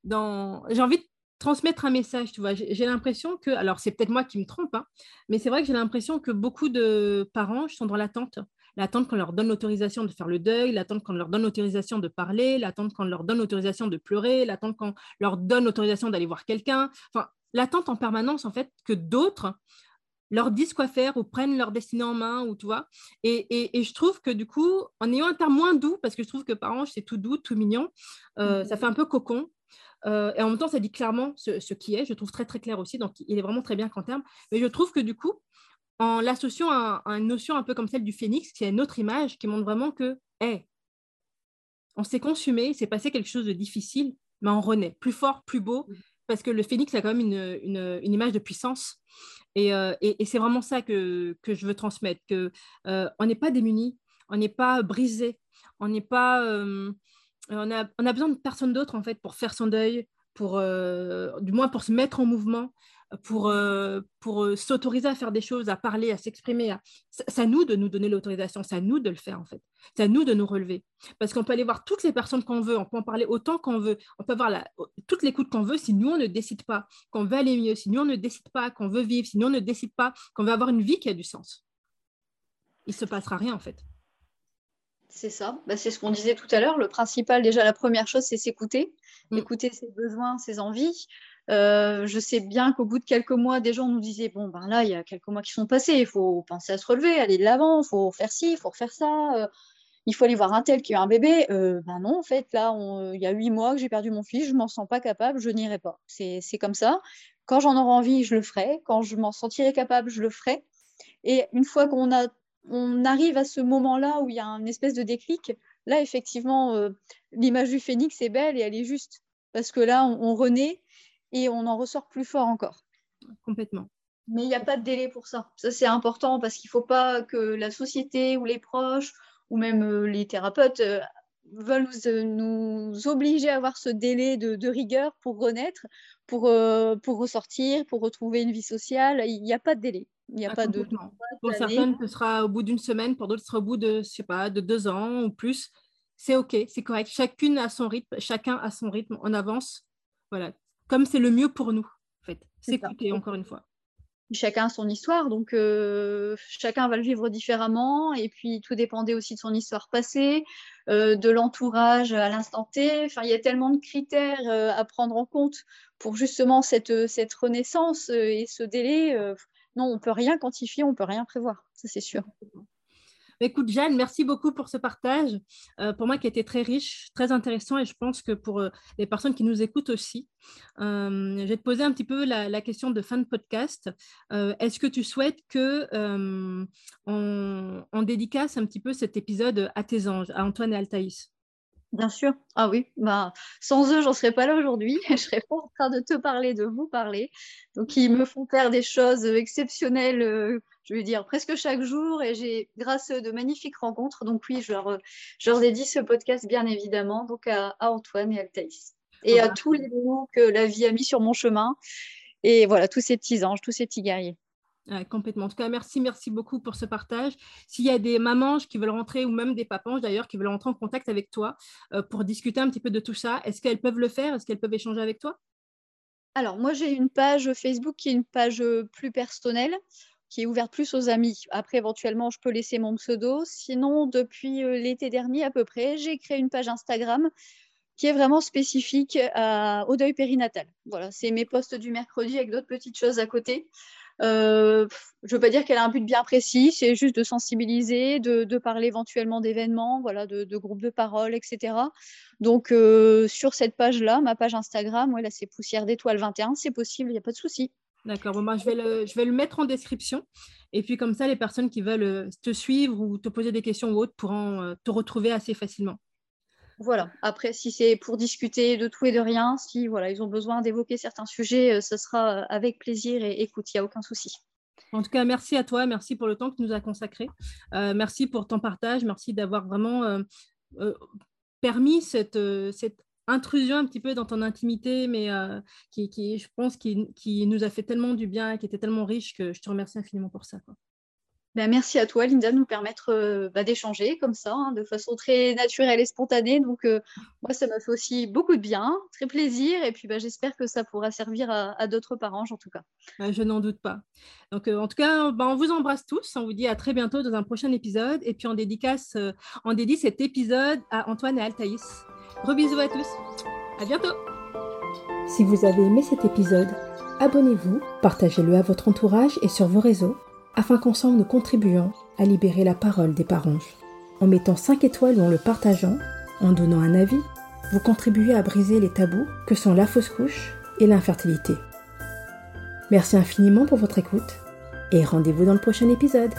dans... J'ai envie de transmettre un message, tu vois. J'ai l'impression que, alors c'est peut-être moi qui me trompe, hein, mais c'est vrai que j'ai l'impression que beaucoup de parents sont dans l'attente l'attente qu'on leur donne l'autorisation de faire le deuil, l'attente qu'on leur donne l'autorisation de parler, l'attente qu'on leur donne l'autorisation de pleurer, l'attente qu'on leur donne l'autorisation d'aller voir quelqu'un. Enfin, l'attente en permanence, en fait, que d'autres leur disent quoi faire ou prennent leur destinée en main, ou tu vois. Et, je trouve que du coup, en ayant un terme moins doux, parce que je trouve que par c'est tout doux, tout mignon, euh, ça fait un peu cocon. Euh, et en même temps, ça dit clairement ce, ce, qui est. Je trouve très très clair aussi. Donc, il est vraiment très bien qu'en terme. Mais je trouve que du coup, en l'associant à, une notion un peu comme celle du phénix, qui est une autre image qui montre vraiment que, hé, on s'est consumé, s'est passé quelque chose de difficile, mais on renaît. Plus fort, plus beau, parce que le phénix a quand même une, image de puissance. Euh, et, c'est vraiment ça que, je veux transmettre, que euh, on n'est pas démunis, on n'est pas brisé, on n'est pas... Euh, on, a, on a besoin de personne d'autre, en fait, pour faire son deuil, pour, du moins pour se mettre en mouvement, pour, euh, pour euh, s'autoriser à faire des choses, à parler, à s'exprimer. C'est à nous de nous donner l'autorisation, c'est à nous de le faire en fait. C'est à nous de nous relever. Parce qu'on peut aller voir toutes les personnes qu'on veut, on peut en parler autant qu'on veut, on peut avoir la, toute l'écoute qu'on veut si nous, on ne décide pas qu'on veut aller mieux, si nous, on ne décide pas qu'on veut vivre, si nous, on ne décide pas qu'on veut avoir une vie qui a du sens. Il ne se passera rien en fait. C'est ça, bah, c'est ce qu'on disait tout à l'heure. Le principal, déjà, la première chose, c'est s'écouter, mm. écouter ses besoins, ses envies. Euh, je sais bien qu'au bout de quelques mois, des gens nous disaient bon ben là, il y a quelques mois qui sont passés, il faut penser à se relever, aller de l'avant, il faut faire ci, il faut refaire ça. Euh, il faut aller voir un tel qui a un bébé. Euh, ben non, en fait, là, il y a huit mois que j'ai perdu mon fils, je m'en sens pas capable, je n'irai pas. C'est comme ça. Quand j'en aurai envie, je le ferai. Quand je m'en sentirai capable, je le ferai. Et une fois qu'on a, on arrive à ce moment-là où il y a une espèce de déclic, là, effectivement, l'image du phénix est belle et elle est juste. Parce que là, on renaît et on en ressort plus fort encore. Complètement. Mais il n'y a pas de délai pour ça. Ça, c'est important parce qu'il ne faut pas que la société ou les proches ou même euh, les thérapeutes euh, veulent euh, nous, obliger à avoir ce délai de, rigueur pour renaître, pour, pour ressortir, pour retrouver une vie sociale. Il n'y a pas de délai. Il n'y a ah, pas de. Pour certaines, ce sera au bout d'une semaine, pour d'autres, ce sera au bout de, je sais pas, de deux ans ou plus. C'est OK, c'est correct. Chacune a son rythme, chacun a son rythme. On avance. Voilà, comme c'est le mieux pour nous, en fait. S'écouter, encore une fois. Chacun a son histoire, donc euh, chacun va le vivre différemment. Et puis, tout dépendait aussi de son histoire passée, euh, de l'entourage à l'instant T. Enfin, il y a tellement de critères euh, à prendre en compte pour justement cette, cette renaissance et ce délai. non, on ne peut rien quantifier, on ne peut rien prévoir, ça c'est sûr. Écoute, Jeanne, merci beaucoup pour ce partage. Euh, pour moi, qui été très riche, très intéressant, et je pense que pour euh, les personnes qui nous écoutent aussi, euh, je vais te poser un petit peu la, question de fin de podcast. Est-ce que tu souhaites que on, dédicace un petit peu cet épisode à tes anges, à Antoine et Altaïs? Bien sûr. Ah oui, bah, sans eux, j'en serais pas là aujourd'hui. <laughs> Je serais pas en train de te parler, de vous parler. Donc, ils me font faire des choses exceptionnelles je veux dire, presque chaque jour et j'ai, grâce à de magnifiques rencontres, donc oui, je leur, je leur dédie ce podcast bien évidemment, donc à, Antoine et à Thaïs. Et à tous les mots que la vie a mis sur mon chemin. Et voilà, tous ces petits anges, tous ces petits guerriers. Complètement. En tout cas, merci, merci beaucoup pour ce partage. S'il y a des mamans qui veulent rentrer, ou même des papanges d'ailleurs, qui veulent rentrer en contact avec toi euh, pour discuter un petit peu de tout ça, est-ce qu'elles peuvent le faire? Est-ce qu'elles peuvent échanger avec toi? Alors, moi, j'ai une page Facebook qui est une page plus personnelle qui est ouverte plus aux amis. Après, éventuellement, je peux laisser mon pseudo. Sinon, depuis euh, l'été dernier à peu près, j'ai créé une page Instagram qui est vraiment spécifique au deuil périnatal. Voilà, c'est mes posts du mercredi avec d'autres petites choses à côté. Euh, je ne veux pas dire qu'elle a un but bien précis, c'est juste de sensibiliser, de, parler éventuellement d'événements, voilà, de, groupes de parole, etc. Donc euh, sur cette page-là, ma page Instagram, ouais, là c'est poussière d'étoile 21, c'est possible, il n'y a pas de souci. D'accord. Bon, moi, je, vais le, je vais le mettre en description. Et puis, comme ça, les personnes qui veulent euh, te suivre ou te poser des questions ou autres pourront te retrouver assez facilement. Voilà. Après, si c'est pour discuter de tout et de rien, si voilà, ils ont besoin d'évoquer certains sujets, euh, ce sera avec plaisir et écoute, il n'y a aucun souci. En tout cas, merci à toi, merci pour le temps que tu nous as consacré. merci pour ton partage, merci d'avoir vraiment permis cette, intrusion un petit peu dans ton intimité, mais euh, qui, je pense, qui, nous a fait tellement du bien, qui était tellement riche que je te remercie infiniment pour ça. Ben, merci à toi, Linda, de nous permettre euh, bah, d'échanger comme ça, hein, de façon très naturelle et spontanée. Donc, euh, moi, ça m'a fait aussi beaucoup de bien, très plaisir. Et puis, bah, j'espère que ça pourra servir à, d'autres parents, en tout cas. Ben, je n'en doute pas. Donc, en tout cas, ben, on vous embrasse tous. On vous dit à très bientôt dans un prochain épisode. Et puis, on dédicace, on dédie cet épisode à Antoine et Altaïs. Gros bisous à tous. À bientôt. Si vous avez aimé cet épisode, abonnez-vous, partagez-le à votre entourage et sur vos réseaux afin qu'ensemble nous contribuions à libérer la parole des parents. En mettant 5 étoiles ou en le partageant, en donnant un avis, vous contribuez à briser les tabous que sont la fausse couche et l'infertilité. Merci infiniment pour votre écoute et rendez-vous dans le prochain épisode.